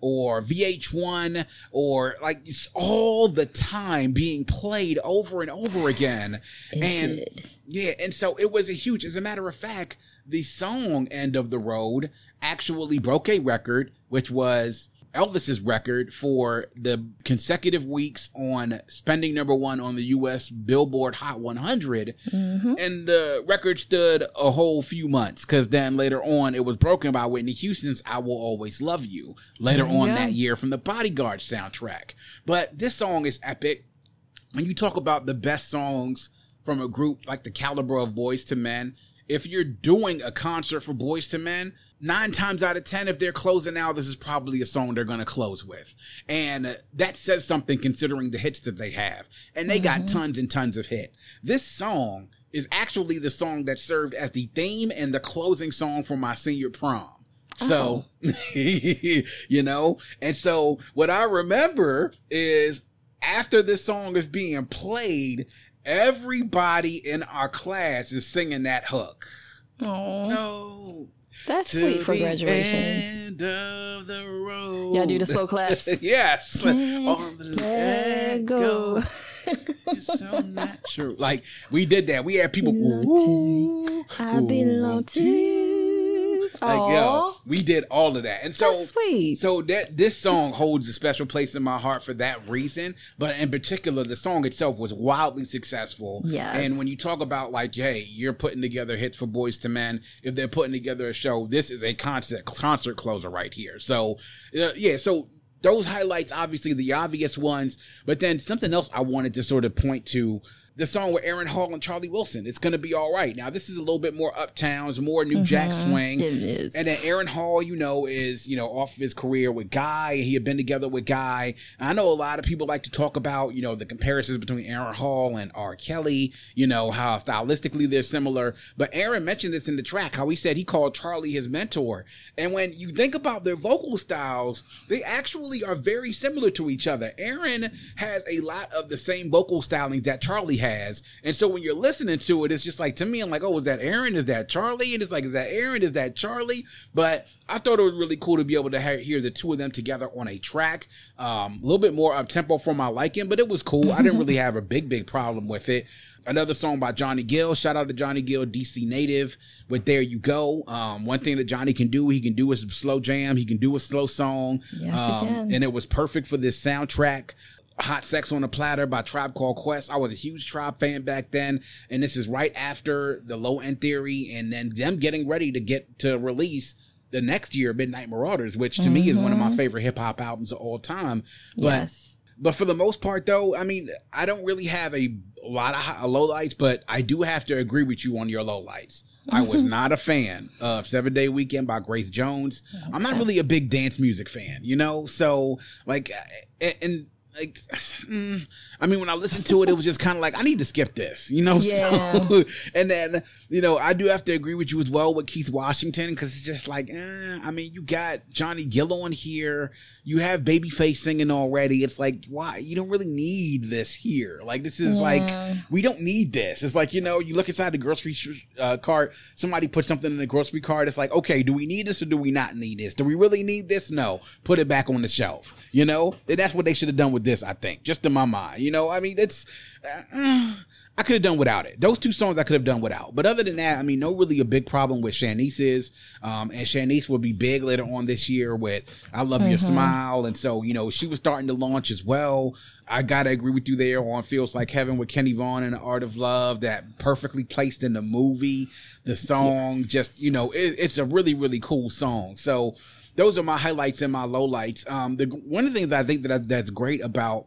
or VH1 or like it's all the time being played over and over again. It and did. yeah, and so it was a huge. As a matter of fact, the song "End of the Road" actually broke a record, which was Elvis's record for the consecutive weeks on spending number one on the U.S. Billboard Hot 100, mm-hmm. and the record stood a whole few months because then later on it was broken by Whitney Houston's "I Will Always Love You" later on that year from the Bodyguard soundtrack. But this song is epic when you talk about the best songs from a group like the caliber of Boyz II Men, if you're doing a concert for Boyz II Men, nine times out of ten, if they're closing out, this is probably a song they're going to close with. And that says something considering the hits that they have. And they got mm-hmm. tons and tons of hit. This song is actually the song that served as the theme and the closing song for my senior prom. So, oh. you know, and so what I remember is after this song is being played, everybody in our class is singing that hook. Aw, No. That's sweet for graduation. End of the road. Y'all do the slow claps. yes. On the let go. It's so natural. Like we did that. We had people. Ooh, I belong to Like yo, we did all of that, and so that's sweet. So that this song holds a special place in my heart for that reason. But in particular, the song itself was wildly successful. Yes. And when you talk about like, hey, you're putting together hits for Boyz II Men, if they're putting together a show, this is a concert concert closer right here. So uh, yeah, so those highlights, obviously the obvious ones, but then something else I wanted to sort of point to the song with Aaron Hall and Charlie Wilson. It's gonna be all right. Now this is a little bit more uptowns, more New Jack swing. Mm-hmm. It is. And then Aaron Hall, you know, is you know off of his career with Guy. He had been together with Guy. I know a lot of people like to talk about you know the comparisons between Aaron Hall and R. Kelly. You know how stylistically they're similar. But Aaron mentioned this in the track how he said he called Charlie his mentor. And when you think about their vocal styles, they actually are very similar to each other. Aaron has a lot of the same vocal stylings that Charlie has. And so when you're listening to it, it's just like, to me, I'm like, oh, is that Aaron? Is that Charlie? And it's like, is that Aaron? Is that Charlie? But I thought it was really cool to be able to hear the two of them together on a track. Um, a little bit more up tempo for my liking, but it was cool. I didn't really have a big, big problem with it. Another song by Johnny Gill. Shout out to Johnny Gill, DC native. With There You Go. Um, one thing that Johnny can do, he can do a slow jam. He can do a slow song. Yes, he um, can. And it was perfect for this soundtrack. Hot Sex on a Platter by Tribe Called Quest. I was a huge Tribe fan back then, and this is right after the Low End Theory, and then them getting ready to get to release the next year, Midnight Marauders, which to me is one of my mm-hmm. favorite hip hop albums of all time. But yes. but for the most part, though, I mean, I don't really have a lot of low lights, but I do have to agree with you on your low lights. I was not a fan of Seven Day Weekend by Grace Jones. I'm not really a big dance music fan, you know. So like, and, and like, mm, I mean, when I listened to it, it was just kind of like I need to skip this, you know. Yeah. So, and then you know, I do have to agree with you as well with Keith Washington because it's just like, eh, I mean, you got Johnny Gill on here, you have Babyface singing already. It's like, why you don't really need this here? Like, this is like, we don't need this. It's like you know, you look inside the grocery sh- uh, cart, somebody put something in the grocery cart. It's like, okay, do we need this or do we not need this? Do we really need this? No, put it back on the shelf. You know, and that's what they should have done with this. I think, just in my mind. You know, I mean, it's. Uh, I could have done without it. Those two songs I could have done without. But other than that, I mean, no really a big problem with Shanice is. Um, and Shanice will be big later on this year with I Love Your Smile. And so, you know, she was starting to launch as well. I gotta agree with you there on Feels Like Heaven with Kenny Vaughn and the Art of Love that perfectly placed in the movie. The song just, you know, it, it's a really, really cool song. So those are my highlights and my lowlights. Um, the one of the things that I think that I, that's great about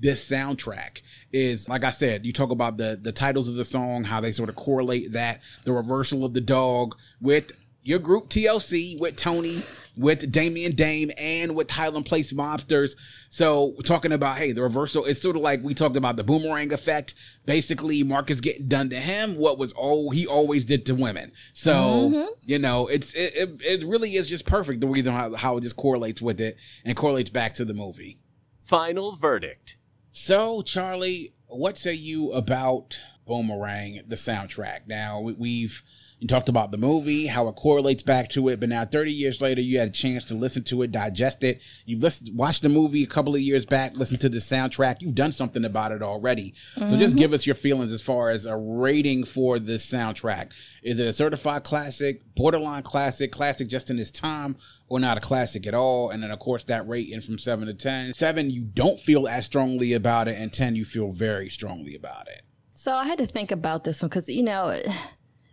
this soundtrack is like I said, you talk about the the titles of the song, how they sort of correlate that, the reversal of the dog with your group TLC, with Toni, with Damian Dame, and with Highland Place Mobsters. So we're talking about hey, the reversal. It's sort of like we talked about the boomerang effect. Basically, Marcus getting done to him what was all he always did to women. So mm-hmm. you know, it's it, it it really is just perfect the reason how, how it just correlates with it and correlates back to the movie. Final verdict. So, Charlee, what say you about Boomerang, the soundtrack? Now, we- we've you talked about the movie, how it correlates back to it, but now 30 years later, you had a chance to listen to it, digest it. You've listened, watched the movie a couple of years back, listened to the soundtrack. You've done something about it already. So, just mm-hmm. give us your feelings as far as a rating for this soundtrack. Is it a certified classic, borderline classic, classic just in its time, or not a classic at all? And then, of course, that rating from 7 to 10. 7, you don't feel as strongly about it, and 10, you feel very strongly about it. So I had to think about this one because, you know,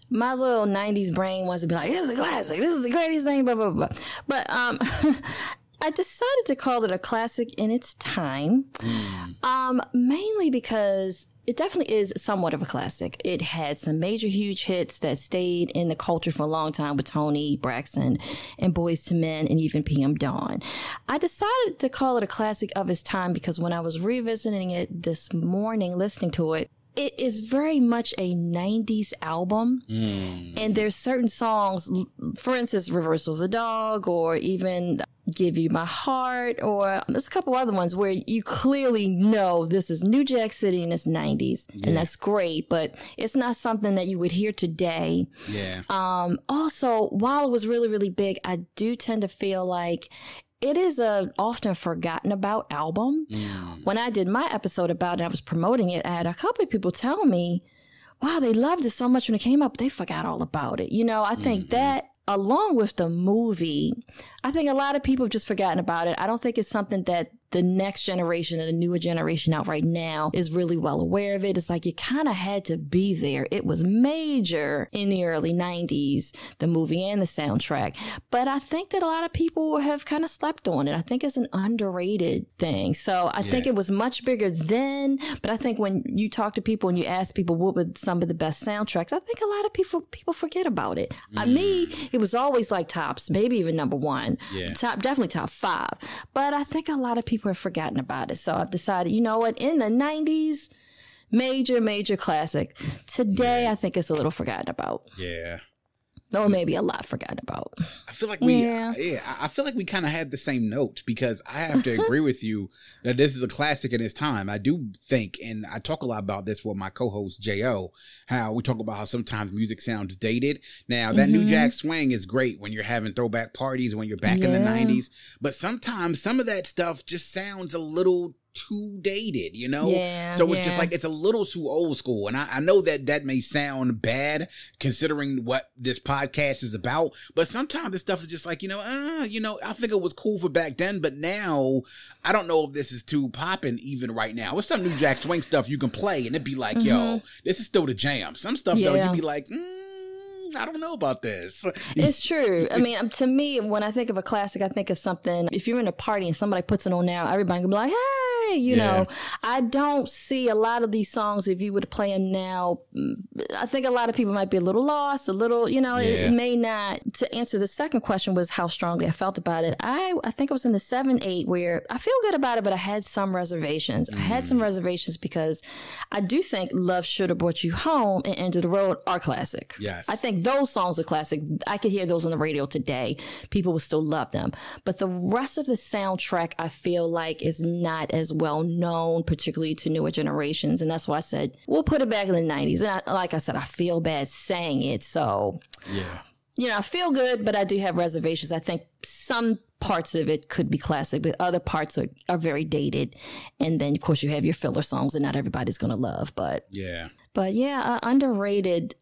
my little 90s brain wants to be like, this is a classic. This is the greatest thing, blah, blah, blah. But um, I decided to call it a classic in its time, um, mainly because it definitely is somewhat of a classic. It had some major, huge hits that stayed in the culture for a long time with Toni Braxton and Boyz II Men and even PM Dawn. I decided to call it a classic of its time because when I was revisiting it this morning, listening to it, it is very much a 90s album. And there's certain songs, for instance, Reversal's a Dog, or even Give You My Heart, or there's a couple other ones where you clearly know this is New Jack City and it's 90s. And that's great, but it's not something that you would hear today. Yeah. Um, also, while it was really, really big, I do tend to feel like it is a often forgotten about album. Mm. When I did my episode about it, I was promoting it. I had a couple of people tell me, wow, they loved it so much when it came up, they forgot all about it. You know, I think mm-hmm. that along with the movie, I think a lot of people have just forgotten about it. I don't think it's something that the next generation and the newer generation out right now is really well aware of it. It's like you kind of had to be there. It was major in the early 90s, the movie and the soundtrack. But I think that a lot of people have kind of slept on it. I think it's an underrated thing. So I yeah. think it was much bigger then. But I think when you talk to people and you ask people what were some of the best soundtracks, I think a lot of people people forget about it. Mm. Me, it was always like tops, maybe even number one. Yeah. Top, definitely top five. But I think a lot of people people have forgotten about it. So I've decided, you know what, in the 90s, major, major classic. Today, yeah. I think it's a little forgotten about. Yeah or maybe a lot forgotten about. I feel like we, yeah, yeah I feel like we kind of had the same notes because I have to agree with you that this is a classic in its time. I do think, and I talk a lot about this with my co-host Jo, how we talk about how sometimes music sounds dated. Now that mm-hmm. New Jack Swing is great when you're having throwback parties when you're back yeah. in the '90s, but sometimes some of that stuff just sounds a little too dated, you know? Yeah, so it's yeah. just like it's a little too old school. And I, I, know that that may sound bad considering what this podcast is about, but sometimes this stuff is just like, you know, uh, you know, I think it was cool for back then, but now I don't know if this is too popping even right now. What's some New Jack Swing stuff you can play and it'd be like, mm-hmm. yo, this is still the jam. Some stuff yeah. though, you'd be like, mm, I don't know about this. It's true. I mean, to me, when I think of a classic, I think of something. If you're in a party and somebody puts it on now, everybody can be like, "Hey," you yeah. know. I don't see a lot of these songs. If you were to play them now, I think a lot of people might be a little lost, a little, you know, yeah. it, it, may not. To answer the second question was how strongly I felt about it. I I think I was in the seven eight where I feel good about it, but I had some reservations. Mm. I had some mm. reservations because I do think "Love Should Have Brought You Home" and "End of the Road" are classic. Yes, I think those songs are classic. I could hear those on the radio today. People would still love them. But the rest of the soundtrack, I feel like, is not as well known, particularly to newer generations. And that's why I said, we'll put it back in the 90s. And I, like I said, I feel bad saying it. So, yeah. You know, I feel good, but I do have reservations. I think some parts of it could be classic, but other parts are, are very dated. And then, of course, you have your filler songs that not everybody's going to love. But yeah, but yeah, uh, underrated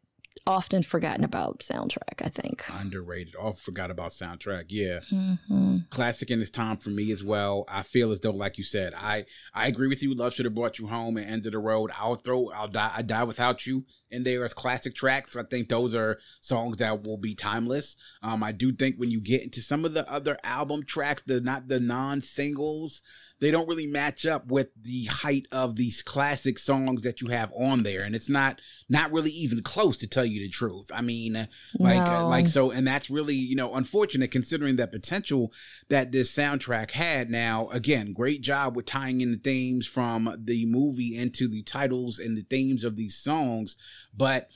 often forgotten about soundtrack, I think. Underrated. All forgot about soundtrack. Yeah. Mm-hmm. Classic in its time for me as well. I feel as though, like you said, I I agree with you. Love should have brought you home and end of the road. I'll throw I'll die I die without you in there as classic tracks. I think those are songs that will be timeless. Um, I do think when you get into some of the other album tracks, the not the non singles, they don't really match up with the height of these classic songs that you have on there. And it's not not really even close to tell you the truth. I mean like uh, no. like so and that's really you know unfortunate considering that potential that this soundtrack had. Now again great job with tying in the themes from the movie into the titles and the themes of these songs. But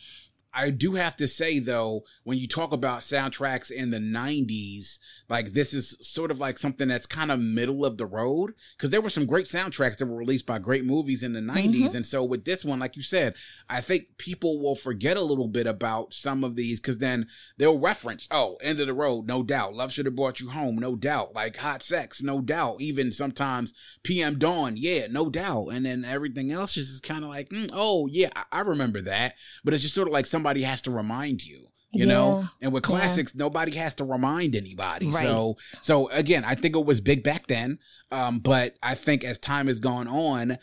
I do have to say though, when you talk about soundtracks in the 90s, like this is sort of like something that's kind of middle of the road because there were some great soundtracks that were released by great movies in the 90s. Mm-hmm. And so with this one, like you said, I think people will forget a little bit about some of these because then they'll reference, oh, end of the road, no doubt. Love should have brought you home, no doubt. Like hot sex, no doubt. Even sometimes PM Dawn, yeah, no doubt. And then everything else is just kind of like, mm, oh, yeah, I-, I remember that. But it's just sort of like somebody has to remind you you yeah, know and with classics yeah. nobody has to remind anybody right. so so again i think it was big back then um, but i think as time has gone on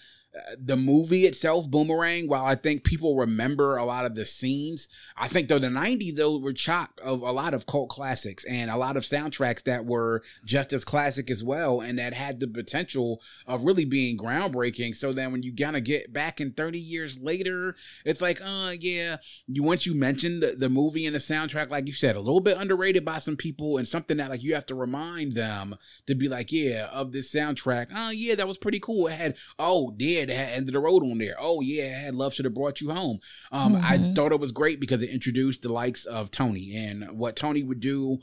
the movie itself, Boomerang, while I think people remember a lot of the scenes, I think though the 90s though were chock of a lot of cult classics and a lot of soundtracks that were just as classic as well and that had the potential of really being groundbreaking. So then when you kind of get back in 30 years later, it's like, uh yeah, you once you mentioned the, the movie and the soundtrack, like you said, a little bit underrated by some people and something that like you have to remind them to be like, yeah, of this soundtrack. Oh yeah, that was pretty cool. It had oh yeah had End of the Road on there. Oh yeah, I had Love Should Have Brought You Home. Um, mm-hmm. I thought it was great because it introduced the likes of Toni and what Toni would do.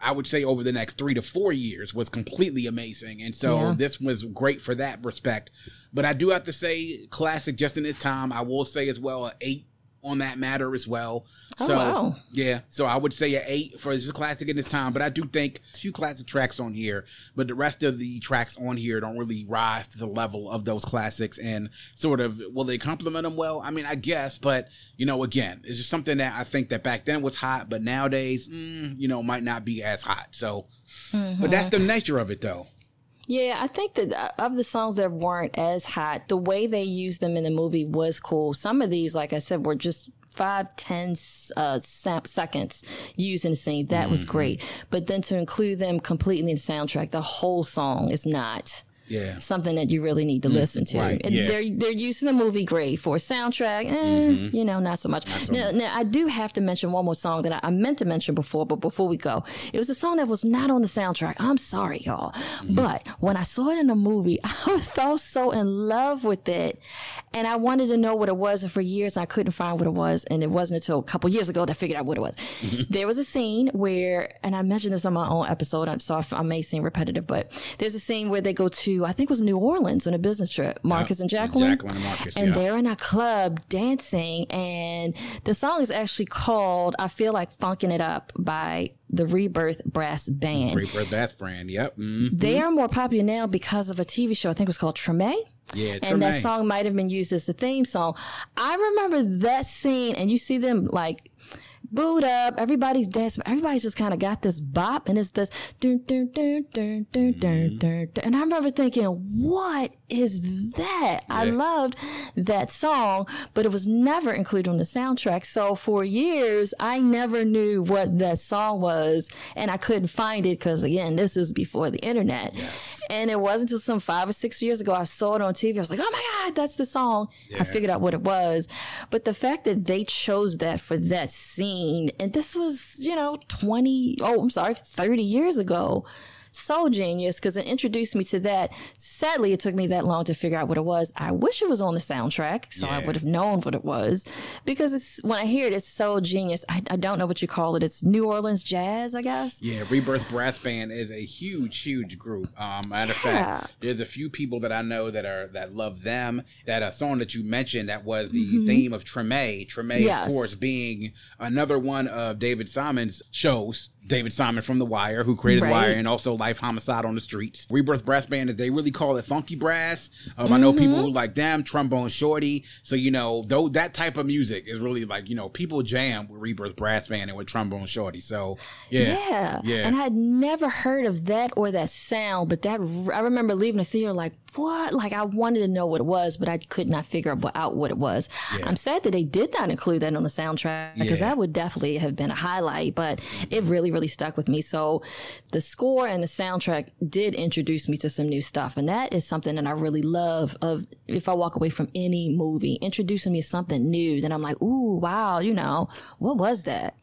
I would say over the next three to four years was completely amazing, and so yeah. this was great for that respect. But I do have to say, classic just in its time. I will say as well, eight on that matter as well. Oh, so wow. yeah, so I would say an eight for this classic in this time, but I do think a few classic tracks on here, but the rest of the tracks on here don't really rise to the level of those classics and sort of will they complement them well? I mean, I guess, but you know, again, it's just something that I think that back then was hot, but nowadays, mm, you know, might not be as hot. So, mm-hmm. but that's the nature of it, though. Yeah, I think that uh, of the songs that weren't as hot, the way they used them in the movie was cool. Some of these, like I said, were just five, ten uh, seconds used in the scene. That was great. But then to include them completely in the soundtrack, the whole song is not Yeah. something that you really need to listen to. right, yeah. They're they're using the movie great for a soundtrack. Eh, Mm-hmm. You know, not so much. now, now, I do have to mention one more song that I, I meant to mention before, but before we go, it was a song that was not on the soundtrack. I'm sorry, y'all, Mm-hmm. but when I saw it in the movie, I fell so in love with it, and I wanted to know what it was. And for years, I couldn't find what it was, and it wasn't until a couple years ago that I figured out what it was. Mm-hmm. There was a scene where, and I mentioned this on my own episode. I'm sorry if I may seem repetitive, but there's a scene where they go to, I think it was New Orleans on a business trip. Marcus and Jacqueline. Jacqueline and Marcus, And yeah. they're in a club dancing, and the song is actually called "I Feel Like Funkin' It Up" by the Rebirth Brass Band. Rebirth Brass Band. Yep. Mm. They are more popular now because of a TV show. I think it was called Treme. Yeah, And that song might have been used as the theme song. I remember that scene, and you see them like boot up, everybody's dancing, everybody's just kind of got this bop, and it's this dun dun dun dun dun dun mm-hmm. dun, dun. And I remember thinking, what is that? I Yeah. loved that song, but it was never included on the soundtrack. So for years, I never knew what that song was, and I couldn't find it because, again, this is before the internet. And it wasn't until some five or six years ago I saw it on TV. I was like, oh my God, that's the song. I figured out what it was. But the fact that they chose that for that scene, and this was, you know, 20, oh, I'm sorry, 30 years ago. So genius because it introduced me to that. Sadly, it took me that long to figure out what it was. I wish it was on the soundtrack so I would have known what it was because it's when I hear it, it's so genius. I, I don't know what you call it. It's New Orleans jazz, I guess. Yeah, Rebirth Brass Band is a huge, huge group. Um, matter of Yeah. fact, there's a few people that I know that are that love them. That a song that you mentioned that was the theme of Treme. Treme, Mm-hmm. Yes. of course, being another one of David Simon's shows. David Simon from The Wire, who created Right. The Wire, and also Life Homicide on the Streets. Rebirth Brass Band, they really call it funky brass. Um, I know people who Mm-hmm. like them, trombone shorty. So you know, though that type of music is really like you know people jam with Rebirth Brass Band and with trombone shorty. So yeah, Yeah. yeah. And I'd never heard of that or that sound, but that I remember leaving the theater like, what? Like I wanted to know what it was, but I could not figure out what- it was. I'm sad that they did not include that on the soundtrack because Yeah. that would definitely have been a highlight, but it really, really stuck with me. So the score and the soundtrack did introduce me to some new stuff. And that is something that I really love of if I walk away from any movie, introducing me to something new, then I'm like, ooh, wow, you know, what was that?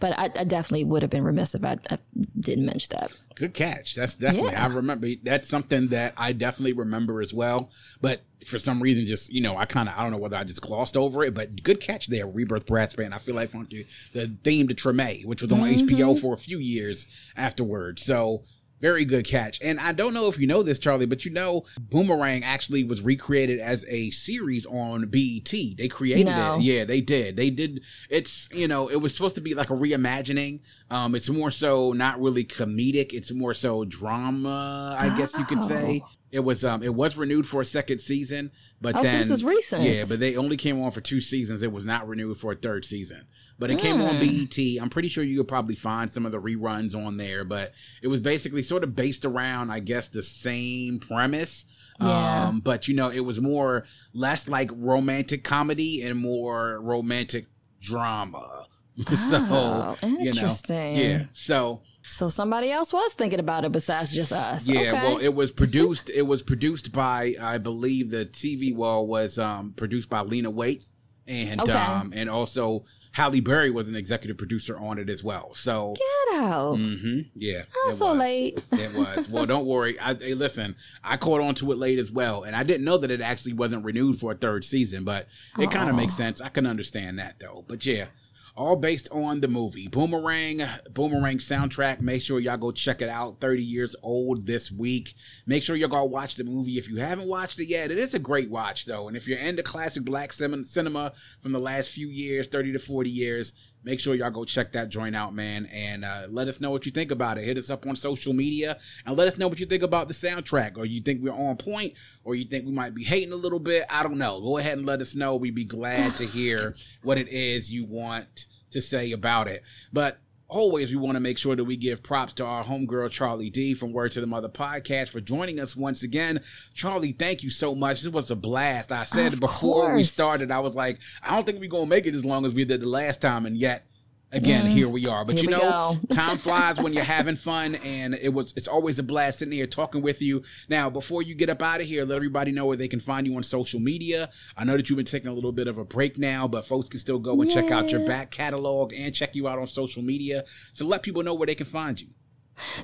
But I, I definitely would have been remiss if I, I didn't mention that. Good catch. That's definitely. Yeah. I remember. That's something that I definitely remember as well. But for some reason, just you know, I kind of I don't know whether I just glossed over it. But good catch there, Rebirth Brass Band. I feel like funky the theme to Treme, which was on Mm-hmm. HBO for a few years afterwards. So. Very good catch. And I don't know if you know this, Charlee, but you know, Boomerang actually was recreated as a series on BET. They created No. it. Yeah, they did. They did. It's, you know, it was supposed to be like a reimagining. Um, it's more so not really comedic. It's more so drama, I guess you could say. It was um it was renewed for a second season, but Oh, so this is recent. Yeah, but they only came on for two seasons. It was not renewed for a third season. But it came Hmm. on BET. I'm pretty sure you could probably find some of the reruns on there, but it was basically sort of based around, I guess, the same premise. Yeah. Um, but you know, it was more less like romantic comedy and more romantic drama. so Oh, you know, interesting. yeah. So So somebody else was thinking about it besides just us. yeah, Okay. well, it was produced. It was produced by, I believe, the TV wall was um, produced by Lena Waithe, and Okay. um, and also Halle Berry was an executive producer on it as well. So, Get out. hmm yeah, it so was. late. It was. Well, don't worry. I, hey, listen, I caught on to it late as well, and I didn't know that it actually wasn't renewed for a third season, but it kind of makes sense. I can understand that though. But yeah, all based on the movie Boomerang. Boomerang soundtrack. Make sure y'all go check it out. Thirty years old this week. Make sure y'all go watch the movie if you haven't watched it yet. It is a great watch though, and if you're into classic black cinema from the last few years, thirty to forty years. Make sure y'all go check that joint out, man, and uh, let us know what you think about it. Hit us up on social media and let us know what you think about the soundtrack, or you think we're on point, or you think we might be hating a little bit. I don't know. Go ahead and let us know. We'd be glad to hear what it is you want to say about it. But always, we want to make sure that we give props to our homegirl, Charlee D from Word to the Mutha podcast for joining us once again. Charlee, thank you so much. This was a blast. I said Of before we started, I was like, I don't think we're going to make it as long as we did the last time. And yet, again, here we are. But Mm. Here you know, time flies when you're having fun. And it was, it's always a blast sitting here talking with you. Now, before you get up out of here, let everybody know where they can find you on social media. I know that you've been taking a little bit of a break now, but folks can still go and check out your back catalog and check you out on social media. So let people know where they can find you.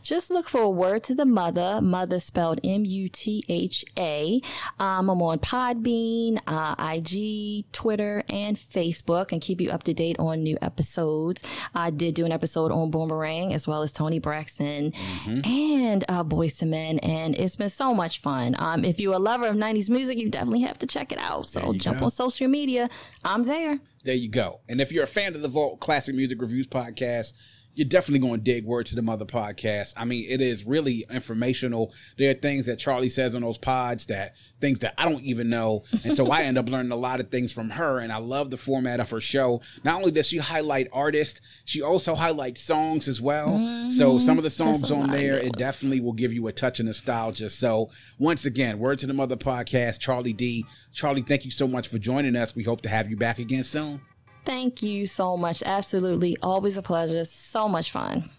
Just look for a word to the mother, mother spelled M U T H A. Um, I'm on Podbean, uh, IG, Twitter, and Facebook, and keep you up to date on new episodes. I did do an episode on Boomerang as well as Toni Braxton and uh, Boyz II Men, and it's been so much fun. Um, if you're a lover of 90s music, you definitely have to check it out. So jump go. on social media. I'm there. There you go. And if you're a fan of the Vault Classic Music Reviews podcast, you're definitely going to dig Word to the Mutha podcast. I mean, it is really informational. There are things that Charlee says on those pods that things that I don't even know. And so I end up learning a lot of things from her. And I love the format of her show. Not only does she highlight artists, she also highlights songs as well. So some of the songs on there, it definitely will give you a touch of nostalgia. So once again, Word to the Mutha podcast, Charlee D. Charlee, thank you so much for joining us. We hope to have you back again soon. Thank you so much. Absolutely. Always a pleasure. So much fun.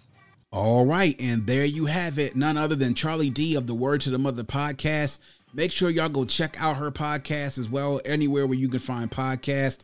All right, and there you have it. None other than Charlee D of the Word to the Mutha podcast. Make sure y'all go check out her podcast as well, anywhere where you can find podcasts.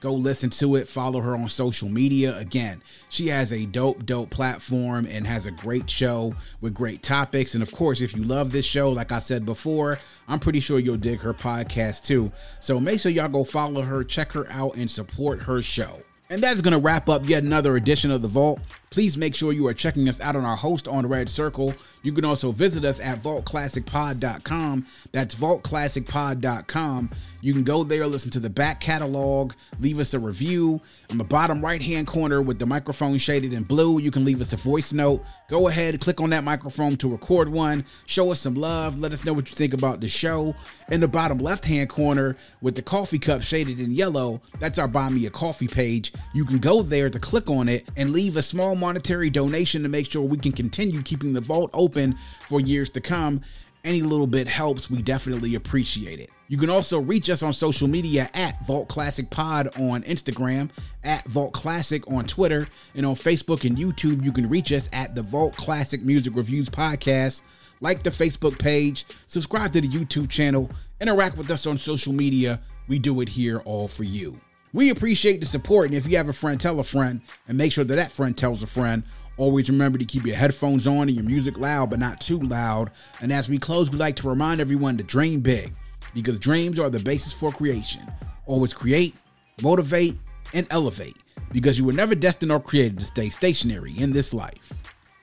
Go listen to it. Follow her on social media. Again, she has a dope, dope platform and has a great show with great topics. And of course, if you love this show, like I said before, I'm pretty sure you'll dig her podcast too. So make sure y'all go follow her, check her out, and support her show. And that's going to wrap up yet another edition of The Vault. Please make sure you are checking us out on our host on Red Circle. You can also visit us at vaultclassicpod.com. That's vaultclassicpod.com. You can go there, listen to the back catalog, leave us a review. On the bottom right hand corner with the microphone shaded in blue, you can leave us a voice note. Go ahead, click on that microphone to record one. Show us some love. Let us know what you think about the show. In the bottom left hand corner with the coffee cup shaded in yellow, that's our Buy Me a Coffee page. You can go there to click on it and leave a small monetary donation to make sure we can continue keeping the vault open for years to come. Any little bit helps. We definitely appreciate it. You can also reach us on social media at Vault Classic Pod on Instagram, at Vault Classic on Twitter, and on Facebook and YouTube. You can reach us at the Vault Classic Music Reviews Podcast. Like the Facebook page, subscribe to the YouTube channel, interact with us on social media. We do it here all for you. We appreciate the support, and if you have a friend, tell a friend, and make sure that that friend tells a friend. Always remember to keep your headphones on and your music loud, but not too loud. And as we close, we'd like to remind everyone to dream big, because dreams are the basis for creation. Always create, motivate, and elevate, because you were never destined or created to stay stationary in this life.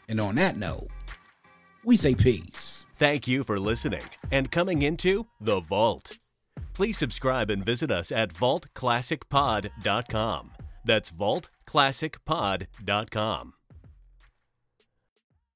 And on that note, we say peace. Thank you for listening and coming into The Vault. Please subscribe and visit us at vaultclassicpod.com. That's vaultclassicpod.com.